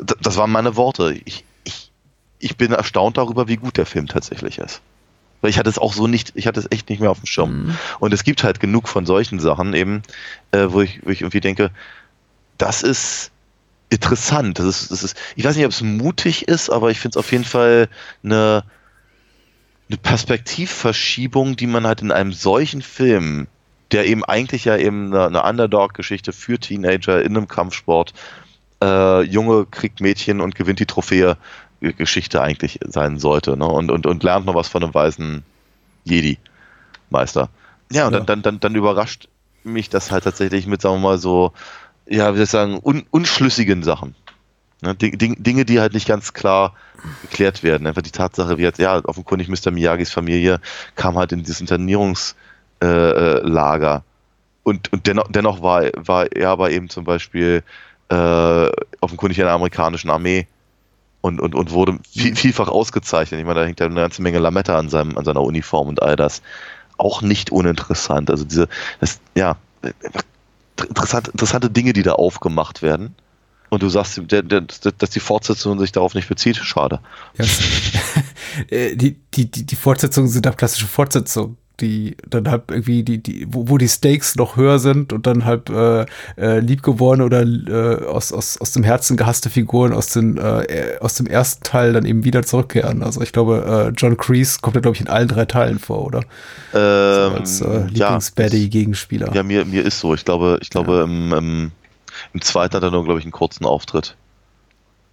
D das waren meine Worte. Ich, ich, ich bin erstaunt darüber, wie gut der Film tatsächlich ist. Weil ich hatte es auch so nicht, ich hatte es echt nicht mehr auf dem Schirm. Und es gibt halt genug von solchen Sachen eben, äh, wo, ich, wo ich irgendwie denke, das ist interessant. Das ist, das ist, ich weiß nicht, ob es mutig ist, aber ich finde es auf jeden Fall eine, eine Perspektivverschiebung, die man halt in einem solchen Film, der eben eigentlich ja eben eine, eine Underdog-Geschichte für Teenager in einem Kampfsport, äh, Junge kriegt Mädchen und gewinnt die Trophäe, Geschichte eigentlich sein sollte. Ne? Und, und, und lernt noch was von einem weißen Jedi-Meister. Ja, und Ja. Dann, dann, dann, überrascht mich das halt tatsächlich mit, sagen wir mal so, ja, wie soll ich sagen, un, unschlüssigen Sachen. Ne? Ding- Ding- Dinge, die halt nicht ganz klar geklärt werden. Einfach die Tatsache, wie jetzt, ja, offenkundig Mr. Miyagis Familie kam halt in dieses Internierungslager äh, äh, und, und dennoch, dennoch war, war er aber eben zum Beispiel äh, offenkundig in der amerikanischen Armee und, und, und wurde viel, vielfach ausgezeichnet. Ich meine, da hängt ja eine ganze Menge Lametta an, seinem, an seiner Uniform und all das. Auch nicht uninteressant. Also diese, das, ja, interessant, interessante Dinge, die da aufgemacht werden. Und du sagst, dass die Fortsetzung sich darauf nicht bezieht, schade. Ja, äh, die, die, die, die Fortsetzungen sind auch klassische Fortsetzungen, die dann halt irgendwie, die, die, wo, wo die Stakes noch höher sind und dann halt äh, äh, liebgewordene oder äh, aus, aus, aus dem Herzen gehasste Figuren aus, den, äh, aus dem ersten Teil dann eben wieder zurückkehren. Also ich glaube, äh, John Kreese kommt ja, glaube ich, in allen drei Teilen vor, oder? Ähm, als äh, ja, Lieblings-Baddie-Gegenspieler. Ja, mir, mir ist so. Ich glaube, ich glaube im, im, im zweiten hat er nur, glaube ich, einen kurzen Auftritt.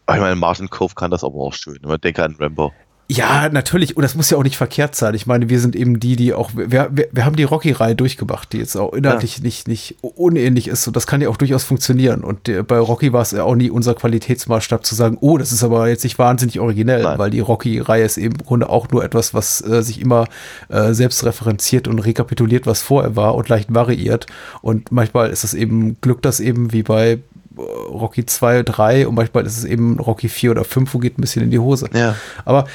Aber ich meine, Martin Cove kann das aber auch schön. Ich denke an Rambo. Ja, natürlich. Und das muss ja auch nicht verkehrt sein. Ich meine, wir sind eben die, die auch, wir, wir, wir haben die Rocky-Reihe durchgemacht, die jetzt auch inhaltlich nicht, nicht unähnlich ist. Und das kann ja auch durchaus funktionieren. Und bei Rocky war es ja auch nie unser Qualitätsmaßstab zu sagen, oh, das ist aber jetzt nicht wahnsinnig originell, Nein. weil die Rocky-Reihe ist eben im Grunde auch nur etwas, was äh, sich immer äh, selbst referenziert und rekapituliert, was vorher war und leicht variiert. Und manchmal ist es eben, glückt das eben wie bei Rocky 2, 3 und manchmal ist es eben Rocky 4 oder 5, wo geht ein bisschen in die Hose. Ja. Aber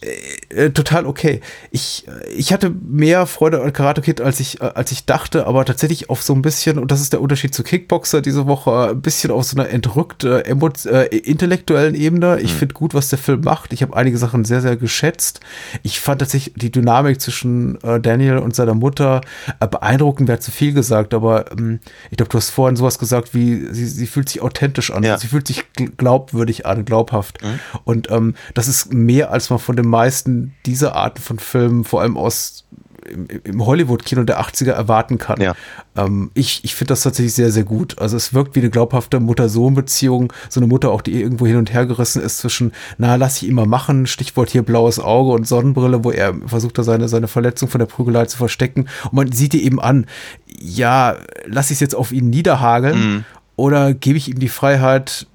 äh, äh, total okay. Ich, ich hatte mehr Freude an Karate Kid, als ich, äh, als ich dachte, aber tatsächlich auf so ein bisschen, und das ist der Unterschied zu Kickboxer diese Woche, äh, ein bisschen auf so einer entrückt äh, äh, intellektuellen Ebene. Ich finde gut, was der Film macht. Ich habe einige Sachen sehr, sehr geschätzt. Ich fand tatsächlich die Dynamik zwischen Daniel und seiner Mutter beeindruckend, wäre zu viel gesagt, aber ähm, ich glaube, du hast vorhin sowas gesagt wie, sie, sie fühlt sich authentisch an, Ja. sie fühlt sich gl- glaubwürdig an, glaubhaft. Und ähm, das ist mehr, als man von den meisten dieser Arten von Filmen, vor allem aus im, im Hollywood-Kino der 80er erwarten kann. Ja. Ähm, ich ich finde das tatsächlich sehr, sehr gut. Also es wirkt wie eine glaubhafte Mutter-Sohn-Beziehung. So eine Mutter auch, die irgendwo hin und her gerissen ist zwischen, na, lass ich immer machen, Stichwort hier blaues Auge und Sonnenbrille, wo er versucht da seine, seine Verletzung von der Prügelei zu verstecken. Und man sieht ihr eben an, ja, lass ich es jetzt auf ihn niederhageln oder gebe ich ihm die Freiheit,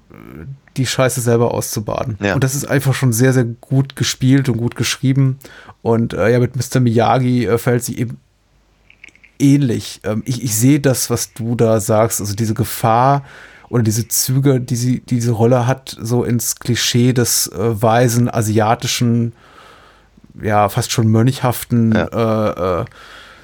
die Scheiße selber auszubaden. Ja. Und das ist einfach schon sehr, sehr gut gespielt und gut geschrieben. Und äh, ja, mit Mr. Miyagi äh, verhält sich eben ähnlich. Ähm, ich, ich sehe das, was du da sagst, also diese Gefahr oder diese Züge, die sie, die diese Rolle hat, so ins Klischee des äh, weisen asiatischen, ja, fast schon mönchhaften äh, äh,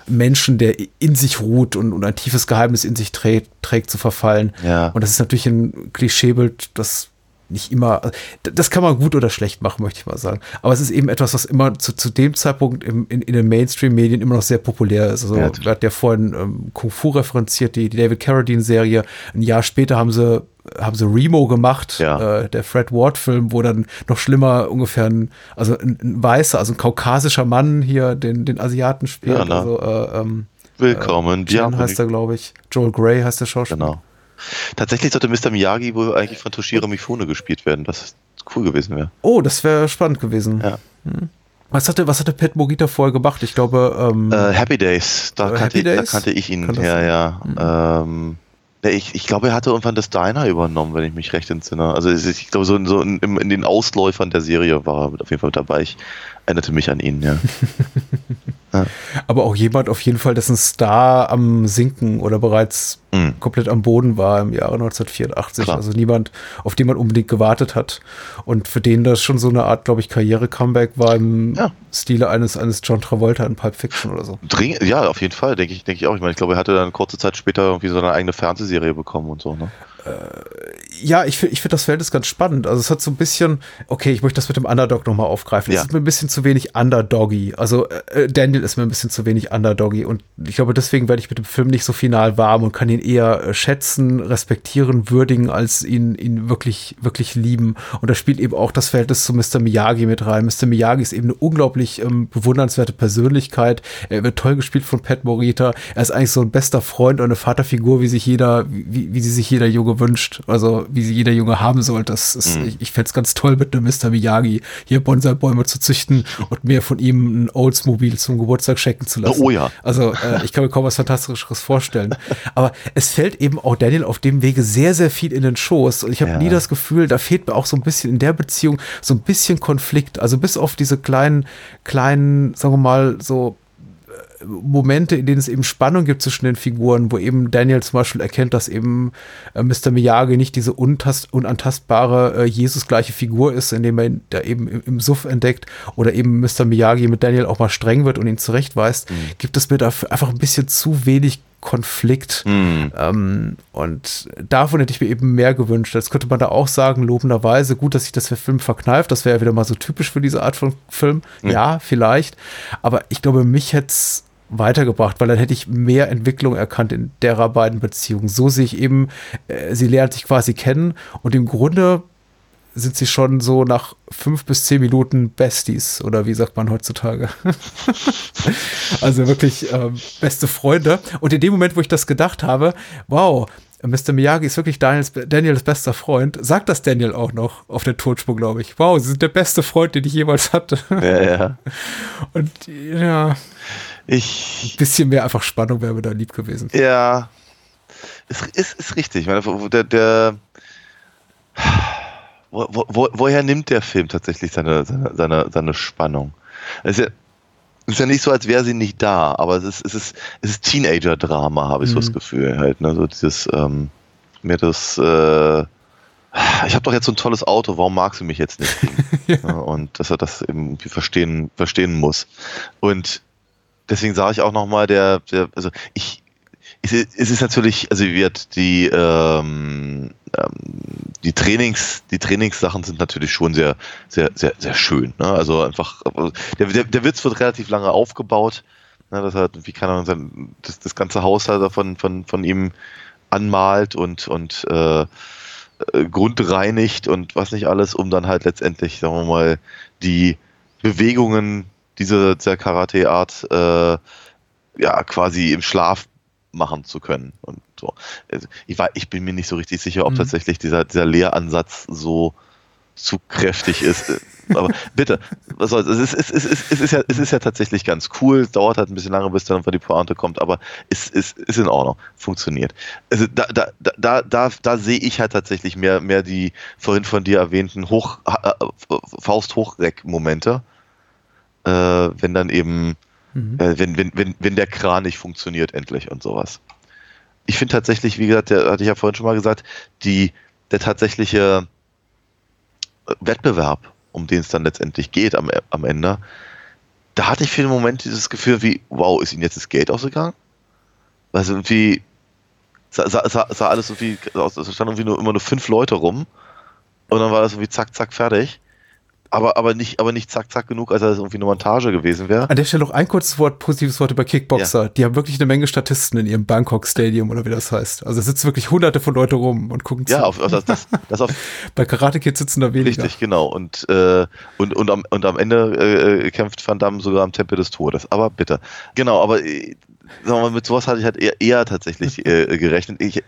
Menschen, der in sich ruht und, und ein tiefes Geheimnis in sich trägt, trägt zu verfallen. Ja. Und das ist natürlich ein Klischeebild, das nicht immer, das kann man gut oder schlecht machen, möchte ich mal sagen. Aber es ist eben etwas, was immer zu, zu dem Zeitpunkt im, in, in den Mainstream-Medien immer noch sehr populär ist. Also, Ja, hatten ja vorhin ähm, Kung Fu referenziert, die, die David Carradine-Serie. Ein Jahr später haben sie, haben sie Remo gemacht, Ja. äh, der Fred Ward-Film, wo dann noch schlimmer ungefähr ein, also ein, ein weißer, also ein kaukasischer Mann hier den, den Asiaten spielt. Ja, also, äh, ähm, Willkommen, Jan heißt er, glaube ich. Joel Grey heißt der Schauspieler. Genau. Tatsächlich sollte Mr. Miyagi wohl eigentlich von Toshiro Mifune gespielt werden, was cool gewesen wäre. Oh, das wäre spannend gewesen. Ja. Hm. Was hatte, was hatte Pat Morita vorher gemacht? Ich glaube, ähm, Äh, Happy Days, da, Äh, kannte, Happy da Days? kannte ich ihn Kann das her, sein? ja. Ähm, ja, ich, ich glaube, er hatte irgendwann das Diner übernommen, wenn ich mich recht entsinne. Also ich glaube, so, in- so in, in den Ausläufern der Serie war er auf jeden Fall dabei. Ich erinnerte mich an ihn, ja. Ja. Aber auch jemand auf jeden Fall, dessen Star am Sinken oder bereits Mhm. komplett am Boden war im Jahre 1984. Klar. Also niemand, auf den man unbedingt gewartet hat. Und für den das schon so eine Art, glaube ich, Karriere-Comeback war im Ja. Stile eines, eines John Travolta in Pulp Fiction oder so. Dring ja, auf jeden Fall, denke ich, denke ich auch. Ich meine, ich glaube, er hatte dann kurze Zeit später irgendwie so eine eigene Fernsehserie bekommen und so, ne? Ja, ich finde ich find das Verhältnis ganz spannend. Also es hat so ein bisschen, okay, ich möchte das mit dem Underdog nochmal aufgreifen. Ja. Es ist mir ein bisschen zu wenig Underdoggy. Also äh, Daniel ist mir ein bisschen zu wenig Underdoggy und ich glaube, deswegen werde ich mit dem Film nicht so final warm und kann ihn eher äh, schätzen, respektieren, würdigen, als ihn, ihn wirklich, wirklich lieben. Und da spielt eben auch das Verhältnis zu Mr. Miyagi mit rein. Mr. Miyagi ist eben eine unglaublich ähm, bewundernswerte Persönlichkeit. Er wird toll gespielt von Pat Morita. Er ist eigentlich so ein bester Freund und eine Vaterfigur, wie sich jeder, wie, wie sie sich jeder Junge wünscht. Also wie sie jeder Junge haben sollte. Das ist, Mhm. ich, ich fände es ganz toll, mit einem Mr. Miyagi hier Bonsai-Bäume zu züchten und mir von ihm ein Oldsmobile zum Geburtstag schenken zu lassen. Oh ja. Also äh, ich kann mir kaum was Fantastischeres vorstellen. Aber es fällt eben auch Daniel auf dem Wege sehr, sehr viel in den Schoß. Und ich habe Ja. nie das Gefühl, da fehlt mir auch so ein bisschen in der Beziehung so ein bisschen Konflikt. Also bis auf diese kleinen, kleinen, sagen wir mal, so Momente, in denen es eben Spannung gibt zwischen den Figuren, wo eben Daniel zum Beispiel erkennt, dass eben äh, Mr. Miyagi nicht diese unantastbare äh, Jesus-gleiche Figur ist, indem er ihn da eben im, im Suff entdeckt oder eben Mr. Miyagi mit Daniel auch mal streng wird und ihn zurechtweist, gibt es mir dafür einfach ein bisschen zu wenig Konflikt. Mhm. Ähm, und davon hätte ich mir eben mehr gewünscht. Jetzt könnte man da auch sagen, lobenderweise, gut, dass sich das der Film verkneift. Das wäre ja wieder mal so typisch für diese Art von Film. Ja, vielleicht. Aber ich glaube, mich hätte es weitergebracht, weil dann hätte ich mehr Entwicklung erkannt in derer beiden Beziehungen. So sehe ich eben, äh, sie lernt sich quasi kennen und im Grunde sind sie schon so nach fünf bis zehn Minuten Besties oder wie sagt man heutzutage? also wirklich ähm, beste Freunde. Und in dem Moment, wo ich das gedacht habe, wow, Mr. Miyagi ist wirklich Daniels, Daniels bester Freund, sagt das Daniel auch noch auf der Tonspur, glaube ich. Wow, sie sind der beste Freund, den ich jemals hatte. Ja, ja. Und ja, ein Ich, bisschen mehr einfach Spannung wäre mir da lieb gewesen. ja, ist, ist, ist richtig. Ich meine, der, der wo, wo, wo- woher nimmt der Film tatsächlich seine, seine, seine, seine Spannung? Es ist ja, es ist ja nicht so, als wäre sie nicht da, aber es ist, es ist, es ist Teenager-Drama, habe ich so Mhm. das Gefühl halt. Ne? So dieses, ähm, mir das, äh, ich habe doch jetzt so ein tolles Auto, warum magst du mich jetzt nicht? Ja. Und dass er das irgendwie verstehen, verstehen muss. Und deswegen sage ich auch nochmal, der, der, also ich, es ist, natürlich, also wird die, ähm, ähm, die Trainings, die Trainingssachen sind natürlich schon sehr, sehr, sehr, sehr schön. Ne? Also einfach, der, der, der Witz wird relativ lange aufgebaut. Ne? Das hat, wie kann man sein, das, das ganze Haus halt davon, von, von ihm anmalt und, und äh, äh, grundreinigt und was nicht alles, um dann halt letztendlich, sagen wir mal, die Bewegungen dieser, dieser Karate-Art äh, ja quasi im Schlaf machen zu können. Und so. Also ich, war, ich bin mir nicht so richtig sicher, ob Mhm. tatsächlich dieser, dieser Lehransatz so zu kräftig ist. Äh, Aber bitte, was soll's. Es ist, es, ist, es, ist, es, ist ja, es ist ja tatsächlich ganz cool. Es dauert halt ein bisschen lange, bis dann die Pointe kommt, aber es ist, ist in Ordnung. Funktioniert. Also da, da, da, da, da, da sehe ich halt tatsächlich mehr, mehr die vorhin von dir erwähnten Hoch, äh, Faust-Hochreck-Momente. Äh, wenn dann eben, Mhm. äh, wenn, wenn, wenn, wenn der Kran nicht funktioniert endlich und sowas. Ich finde tatsächlich, wie gesagt, der hatte ich ja vorhin schon mal gesagt, die, der tatsächliche äh, Wettbewerb, um den es dann letztendlich geht am, am Ende, da hatte ich für den Moment dieses Gefühl wie, wow, ist ihnen jetzt das Geld ausgegangen? Weil so irgendwie sah, sah, sah, alles irgendwie aus, es standen irgendwie nur immer nur fünf Leute rum und dann war das irgendwie zack, zack, fertig. Aber, aber nicht, aber nicht zack, zack genug, als dass es irgendwie eine Montage gewesen wäre. An der Stelle noch ein kurzes Wort, positives Wort über Kickboxer. Die haben wirklich eine Menge Statisten in ihrem Bangkok Stadium oder wie das heißt. Also sitzen wirklich hunderte von Leute rum und gucken Ja, zu. auf, auf, das, das, das auf, Bei Karate Kids sitzen da weniger. Richtig, genau. Und, äh, und, und, am, und am Ende äh, kämpft Van Damme sogar am Tempel des Todes. Aber bitte. Genau, aber äh, sagen wir mal, mit sowas hatte ich halt eher, eher tatsächlich äh, gerechnet. Ich,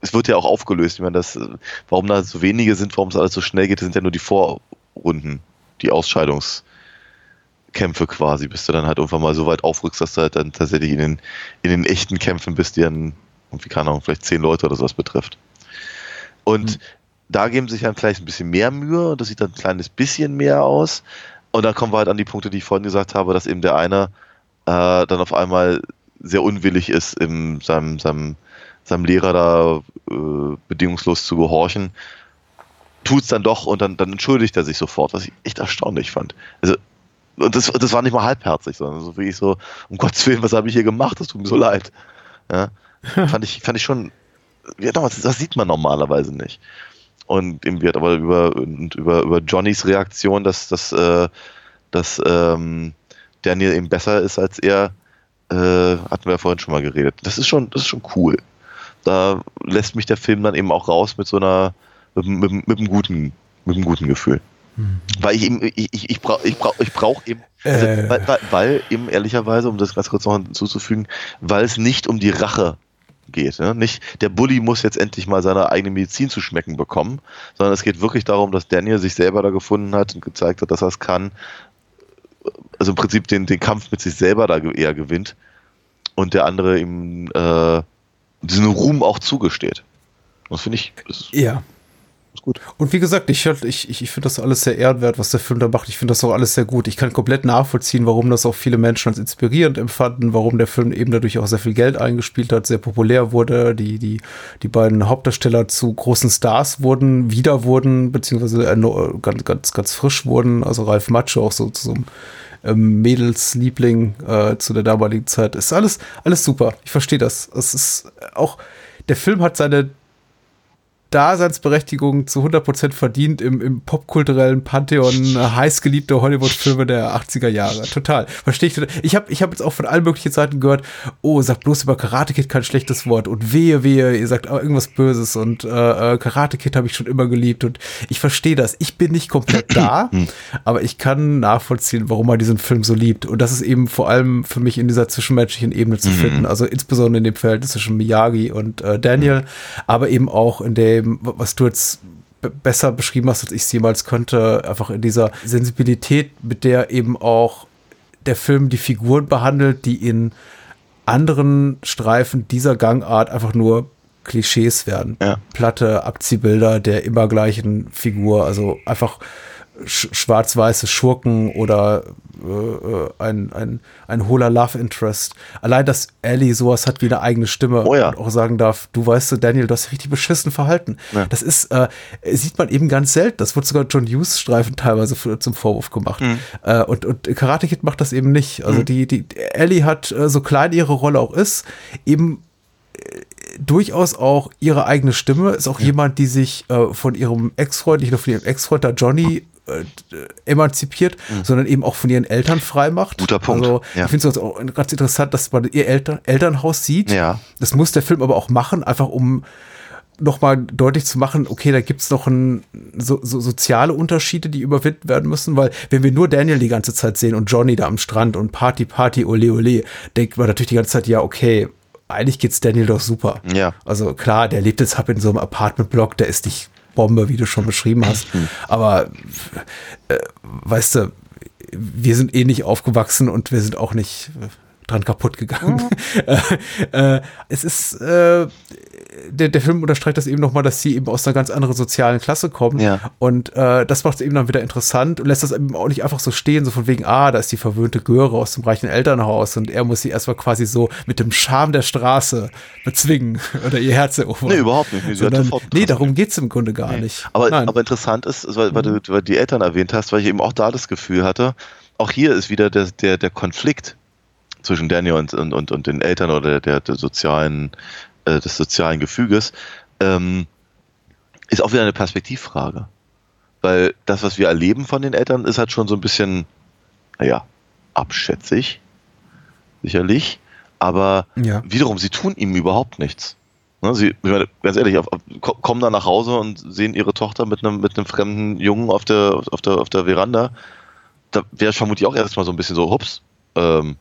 es wird ja auch aufgelöst. Ich meine, das, warum da so wenige sind, warum es alles so schnell geht, das sind ja nur die Vorrunden, die Ausscheidungskämpfe quasi, bis du dann halt irgendwann mal so weit aufrückst, dass du halt dann tatsächlich in den, in den echten Kämpfen bist, die dann, wie keine Ahnung, vielleicht zehn Leute oder sowas betrifft. Und Hm. da geben sich dann vielleicht ein bisschen mehr Mühe und das sieht dann ein kleines bisschen mehr aus. Und dann kommen wir halt an die Punkte, die ich vorhin gesagt habe, dass eben der eine äh, dann auf einmal sehr unwillig ist, im, seinem, seinem, seinem Lehrer da äh, bedingungslos zu gehorchen, tut es dann doch und dann, dann entschuldigt er sich sofort, was ich echt erstaunlich fand. Also, und das, das war nicht mal halbherzig, sondern so wirklich so, um Gottes Willen, was habe ich hier gemacht? Das tut mir so leid. Ja, fand ich, fand ich schon, ja, das, das sieht man normalerweise nicht. Und eben wird aber über, über, über Johnnys Reaktion, dass, dass, äh, dass ähm, Daniel eben besser ist als er, äh, hatten wir ja vorhin schon mal geredet. Das ist schon, das ist schon cool. Da lässt mich der Film dann eben auch raus mit so einer, mit, mit, mit einem guten, mit einem guten Gefühl. Hm. Weil ich eben, ich, ich, ich brauche ich brauch, ich brauch eben, also, Äh. weil, weil, eben ehrlicherweise, um das ganz kurz noch hinzuzufügen, weil es nicht um die Rache geht. Ne? Nicht, der Bully muss jetzt endlich mal seine eigene Medizin zu schmecken bekommen, sondern es geht wirklich darum, dass Daniel sich selber da gefunden hat und gezeigt hat, dass er es kann. Also im Prinzip den, den Kampf mit sich selber da eher gewinnt und der andere ihm äh, diesen Ruhm auch zugesteht. Das finde ich, Ja. Gut. Und wie gesagt, ich, ich, ich, finde das alles sehr ehrenwert, was der Film da macht. Ich finde das auch alles sehr gut. Ich kann komplett nachvollziehen, warum das auch viele Menschen als inspirierend empfanden, warum der Film eben dadurch auch sehr viel Geld eingespielt hat, sehr populär wurde, die, die, die beiden Hauptdarsteller zu großen Stars wurden, wieder wurden, beziehungsweise ganz, ganz, ganz frisch wurden. Also Ralf Matsche auch so zu so einem ähm, Mädelsliebling äh, zu der damaligen Zeit. Ist alles, alles super. Ich verstehe das. Es ist auch, der Film hat seine Daseinsberechtigung zu 100% verdient im, im popkulturellen Pantheon äh, heißgeliebter Hollywood-Filme der 80er Jahre. Total. Verstehe ich. total. Ich habe ich hab jetzt auch von allen möglichen Seiten gehört, oh, sagt bloß über Karate Kid kein schlechtes Wort und wehe, wehe, ihr sagt auch irgendwas Böses und äh, äh, Karate Kid habe ich schon immer geliebt und ich verstehe das. Ich bin nicht komplett da, aber ich kann nachvollziehen, warum man diesen Film so liebt. Und das ist eben vor allem für mich in dieser zwischenmenschlichen Ebene zu finden. Also insbesondere in dem Verhältnis zwischen Miyagi und äh, Daniel, aber eben auch in dem, was du jetzt besser beschrieben hast, als ich es jemals könnte, einfach in dieser Sensibilität, mit der eben auch der Film die Figuren behandelt, die in anderen Streifen dieser Gangart einfach nur Klischees werden. Ja. Platte Abziehbilder der immer gleichen Figur, also einfach sch schwarz-weiße Schurken oder äh, äh, ein, ein, ein hohler Love Interest. Allein, dass Ellie sowas hat wie eine eigene Stimme Oh ja. und auch sagen darf, du weißt, du, Daniel, du hast richtig beschissen verhalten. Ja. Das ist, äh, sieht man eben ganz selten. Das wird sogar John Hughes Streifen teilweise für, zum Vorwurf gemacht. Mhm. Äh, und, und Karate Kid macht das eben nicht. Also die, die, Ellie hat, äh, so klein ihre Rolle auch ist, eben äh, durchaus auch ihre eigene Stimme, ist auch jemand, die sich äh, von ihrem Ex-Freund, nicht nur von ihrem Ex-Freund, da Johnny, äh, emanzipiert, sondern eben auch von ihren Eltern frei macht. Mhm. Guter Punkt, Also ja. ich finde es auch ganz interessant, dass man ihr Eltern, Elternhaus sieht. Ja. Das muss der Film aber auch machen, einfach um nochmal deutlich zu machen, okay, da gibt's noch ein, so, so soziale Unterschiede, die überwinden werden müssen, weil wenn wir nur Daniel die ganze Zeit sehen und Johnny da am Strand und Party, Party, ole, ole, denkt man natürlich die ganze Zeit, ja, okay, eigentlich geht's Daniel doch super. Ja. Also klar, der lebt jetzt halt in so einem Apartmentblock, der ist nicht Bombe, wie du schon beschrieben hast. Aber äh, weißt du, wir sind eh nicht aufgewachsen und wir sind auch nicht dran kaputt gegangen. äh, äh, es ist, äh, der, der Film unterstreicht das eben nochmal, dass sie eben aus einer ganz anderen sozialen Klasse kommen. Ja. Und äh, das macht es eben dann wieder interessant und lässt das eben auch nicht einfach so stehen, so von wegen, ah, da ist die verwöhnte Göre aus dem reichen Elternhaus und er muss sie erstmal quasi so mit dem Charme der Straße bezwingen oder ihr Herz erobern. Nee, überhaupt nicht. Nee, sie Sondern, nee, darum geht's im Grunde gar nicht. Aber, Nein. aber interessant ist, weil, weil, du, weil du die Eltern erwähnt hast, weil ich eben auch da das Gefühl hatte, auch hier ist wieder der, der, der Konflikt zwischen Daniel und, und, und, und den Eltern oder der, der sozialen, äh, des sozialen Gefüges, ähm, ist auch wieder eine Perspektivfrage. Weil das, was wir erleben von den Eltern, ist halt schon so ein bisschen, naja, abschätzig, sicherlich. Aber Ja. wiederum, sie tun ihm überhaupt nichts. Ne, sie, ich meine, ganz ehrlich, auf, auf, ko- kommen dann nach Hause und sehen ihre Tochter mit einem, mit einem fremden Jungen auf der, auf der, auf der Veranda. Da wäre vermutlich auch erstmal so ein bisschen so, hups, ähm,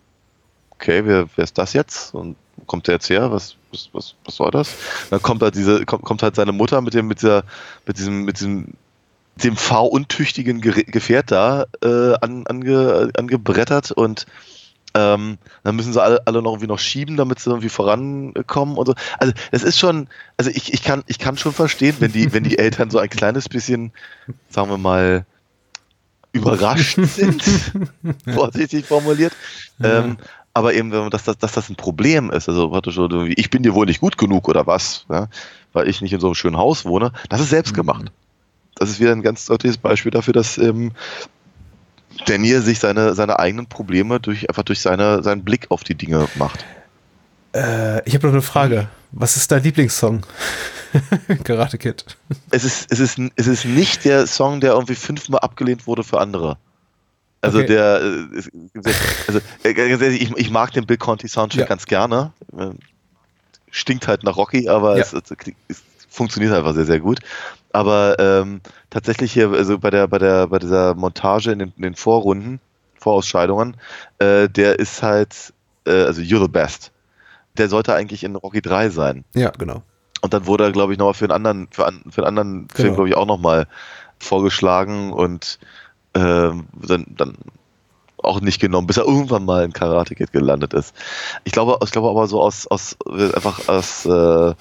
okay, wer, wer ist das jetzt? Und wo kommt der jetzt her? Was, was, was, was soll das? Dann kommt halt diese, kommt, kommt halt seine Mutter mit dem, mit dieser, mit diesem, mit diesem, dem fahruntüchtigen Gerä- Gefährt da äh, an, ange, angebrettert und ähm, dann müssen sie alle, alle noch irgendwie noch schieben, damit sie irgendwie vorankommen und so. Also es ist schon, also ich, ich kann, ich kann schon verstehen, wenn die, wenn die Eltern so ein kleines bisschen, sagen wir mal, überrascht sind, vorsichtig formuliert. Ähm, aber eben, dass, das- dass das ein Problem ist, also praktisch so, wie, ich bin dir wohl nicht gut genug oder was, ja? weil ich nicht in so einem schönen Haus wohne, das ist selbst gemacht. Das ist wieder ein ganz deutliches Beispiel dafür, dass ähm, Daniel sich seine, seine eigenen Probleme durch, einfach durch seine, seinen Blick auf die Dinge macht. Äh, ich habe noch eine Frage. Was ist dein Lieblingssong? Karate Kid. Es ist, es, ist, es ist nicht der Song, der irgendwie fünfmal abgelehnt wurde für andere. Also Okay. der, äh, also äh, ich, ich mag den Bill Conti Soundtrack Ja. ganz gerne. Äh, Stinkt halt nach Rocky, aber Ja. es, es, es funktioniert einfach sehr, sehr gut. Aber ähm, tatsächlich hier, also bei der, bei der, bei dieser Montage in den, in den Vorrunden, Vorausscheidungen, äh, der ist halt, äh, also You're the Best. Der sollte eigentlich in Rocky 3 sein. Ja, genau. Und dann wurde er, glaube ich, nochmal für einen anderen, für, an, für einen anderen Film, Genau. glaube ich, auch nochmal vorgeschlagen und ähm, dann, dann auch nicht genommen, bis er irgendwann mal in Karate Kid gelandet ist. Ich glaube, ich glaube aber so aus, aus einfach aus äh,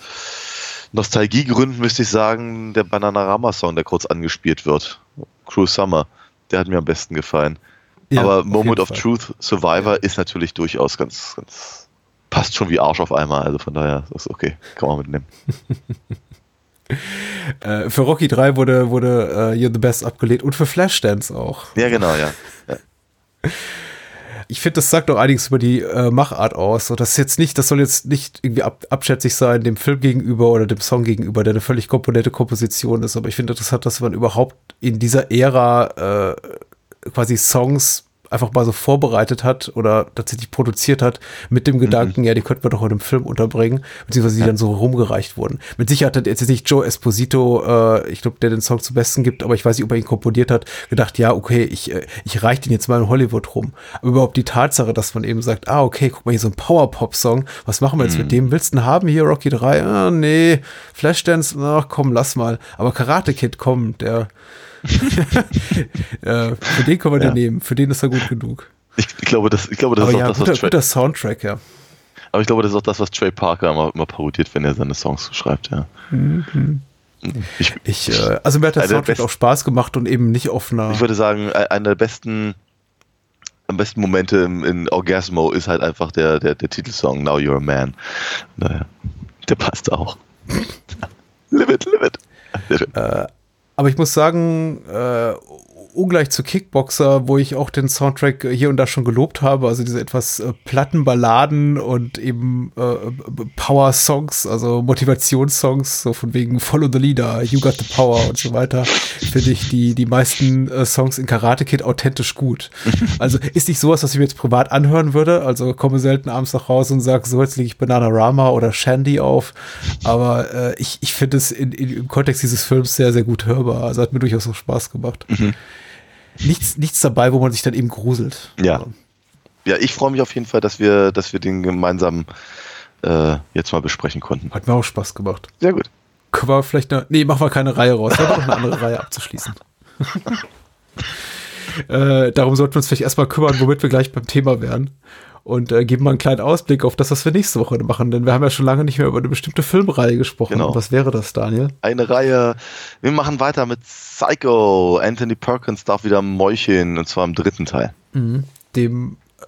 Nostalgiegründen müsste ich sagen, der Bananarama-Song, der kurz angespielt wird. Cruel Summer, der hat mir am besten gefallen. Ja, aber Moment of Fall. Truth Survivor ist natürlich durchaus ganz, ganz passt schon wie Arsch auf einmal, also von daher ist okay, kann man mitnehmen. Äh, für Rocky 3 wurde, wurde äh, You're the Best abgelehnt und für Flashdance auch. Ja, genau, ja. ja. Ich finde, das sagt auch einiges über die äh, Machart aus. Und das ist jetzt nicht, das soll jetzt nicht irgendwie ab, abschätzig sein dem Film gegenüber oder dem Song gegenüber, der eine völlig komponente Komposition ist. Aber ich finde interessant, dass man überhaupt in dieser Ära äh, quasi Songs einfach mal so vorbereitet hat oder tatsächlich produziert hat mit dem Gedanken, ja, die könnten wir doch in einem Film unterbringen, beziehungsweise die dann so rumgereicht wurden. Mit Sicherheit hat jetzt nicht Joe Esposito, äh, ich glaube, der den Song zum Besten gibt, aber ich weiß nicht, ob er ihn komponiert hat, gedacht, ja, okay, ich, äh, ich reiche den jetzt mal in Hollywood rum. Aber überhaupt die Tatsache, dass man eben sagt, ah, okay, guck mal, hier so ein Power-Pop-Song, was machen wir jetzt mit dem? Willst du ihn haben hier, Rocky 3? Ah, nee, Flashdance, ach komm, lass mal. Aber Karate Kid, komm, der äh, für den können wir Ja. den nehmen, für den ist er gut genug. Ich, ich glaube, das, ich glaube, das Aber ist auch ja, das, guter, was Trey, guter Soundtrack, ja. aber ich glaube, das ist auch das, was Trey Parker immer, immer parodiert, wenn er seine Songs schreibt, ja. Ich, Ich, äh, also mir hat der Einer der Soundtrack besten- auch Spaß gemacht und eben nicht auf einer. ich würde sagen, e- einer der besten, am besten Momente in Orgasmo ist halt einfach der, der, der Titelsong Now You're a Man. Naja, der passt auch. live it, live it. Schön. Aber ich muss sagen, äh, ungleich zu Kickboxer, wo ich auch den Soundtrack hier und da schon gelobt habe, also diese etwas äh, platten Balladen und eben äh, Power-Songs, also Motivationssongs, so von wegen Follow the Leader, You Got the Power und so weiter, finde ich die, die meisten äh, Songs in Karate Kid authentisch gut. Also ist nicht sowas, was ich mir jetzt privat anhören würde, also komme selten abends nach Hause und sage, so jetzt lege ich Bananarama oder Shandy auf, aber äh, ich, ich finde es in, in, im Kontext dieses Films sehr, sehr gut hörbar, also hat mir durchaus auch Spaß gemacht. Nichts, nichts dabei, wo man sich dann eben gruselt. Ja. Ja, ich freue mich auf jeden Fall, dass wir, dass wir den gemeinsam äh, jetzt mal besprechen konnten. hat mir auch Spaß gemacht. Sehr gut. Können wir vielleicht eine, nee, machen wir keine Reihe raus. Wir haben eine andere Reihe abzuschließen. äh, darum sollten wir uns vielleicht erstmal kümmern, womit wir gleich beim Thema wären. Und äh, geben mal einen kleinen Ausblick auf das, was wir nächste Woche machen. Denn wir haben ja schon lange nicht mehr über eine bestimmte Filmreihe gesprochen. Genau. Was wäre das, Daniel? Eine Reihe. Wir machen weiter mit Psycho. Anthony Perkins darf wieder Mäulchen und zwar im dritten Teil. Dem äh,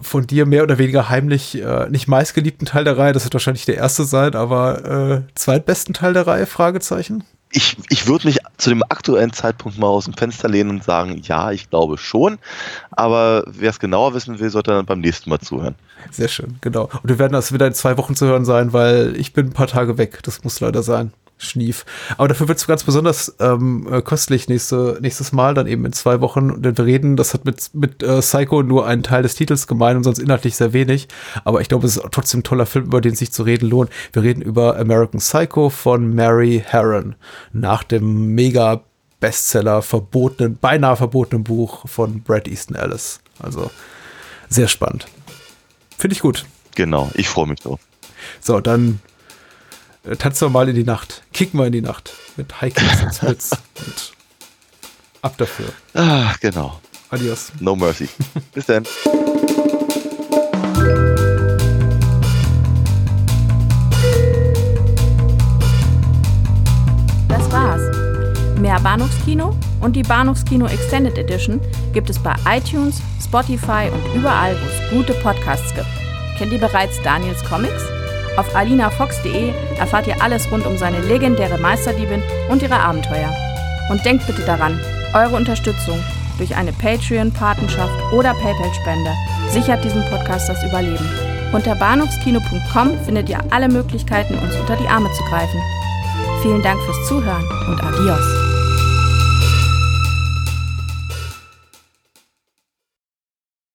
von dir mehr oder weniger heimlich äh, nicht meistgeliebten Teil der Reihe. Das wird wahrscheinlich der erste sein, aber äh, zweitbesten Teil der Reihe? Fragezeichen. Ich, ich würde mich zu dem aktuellen Zeitpunkt mal aus dem Fenster lehnen und sagen, ja, ich glaube schon. Aber wer es genauer wissen will, sollte dann beim nächsten Mal zuhören. Sehr schön, genau. Und wir werden das wieder in zwei Wochen zu hören sein, weil ich bin ein paar Tage weg. Das muss leider sein. Schnief. Aber dafür wird es ganz besonders ähm, äh, köstlich nächste, nächstes Mal, dann eben in zwei Wochen. Denn wir reden, das hat mit, mit äh, Psycho nur einen Teil des Titels gemein und sonst inhaltlich sehr wenig. Aber ich glaube, es ist trotzdem ein toller Film, über den sich zu reden lohnt. Wir reden über American Psycho von Mary Herron. Nach dem mega Bestseller verbotenen, beinahe verbotenen Buch von Brad Easton Ellis. Also sehr spannend. Finde ich gut. Genau, ich freue mich drauf. So, dann tanzen wir mal in die Nacht. Kicken wir in die Nacht. Mit High Kicks und Splits. Und ab dafür. Ah, genau. Adios. No mercy. Bis dann. Das war's. Mehr Mehr Bahnhofskino und die Bahnhofskino Extended Edition gibt es bei iTunes, Spotify und überall, wo es gute Podcasts gibt. Kennt ihr bereits Daniels Comics? Auf alinafox.de erfahrt ihr alles rund um seine legendäre Meisterdiebin und ihre Abenteuer. Und denkt bitte daran, eure Unterstützung durch eine Patreon-Patenschaft oder PayPal-Spende sichert diesem Podcast das Überleben. Unter bahnhofskino.com findet ihr alle Möglichkeiten, uns unter die Arme zu greifen. Vielen Dank fürs Zuhören und adios.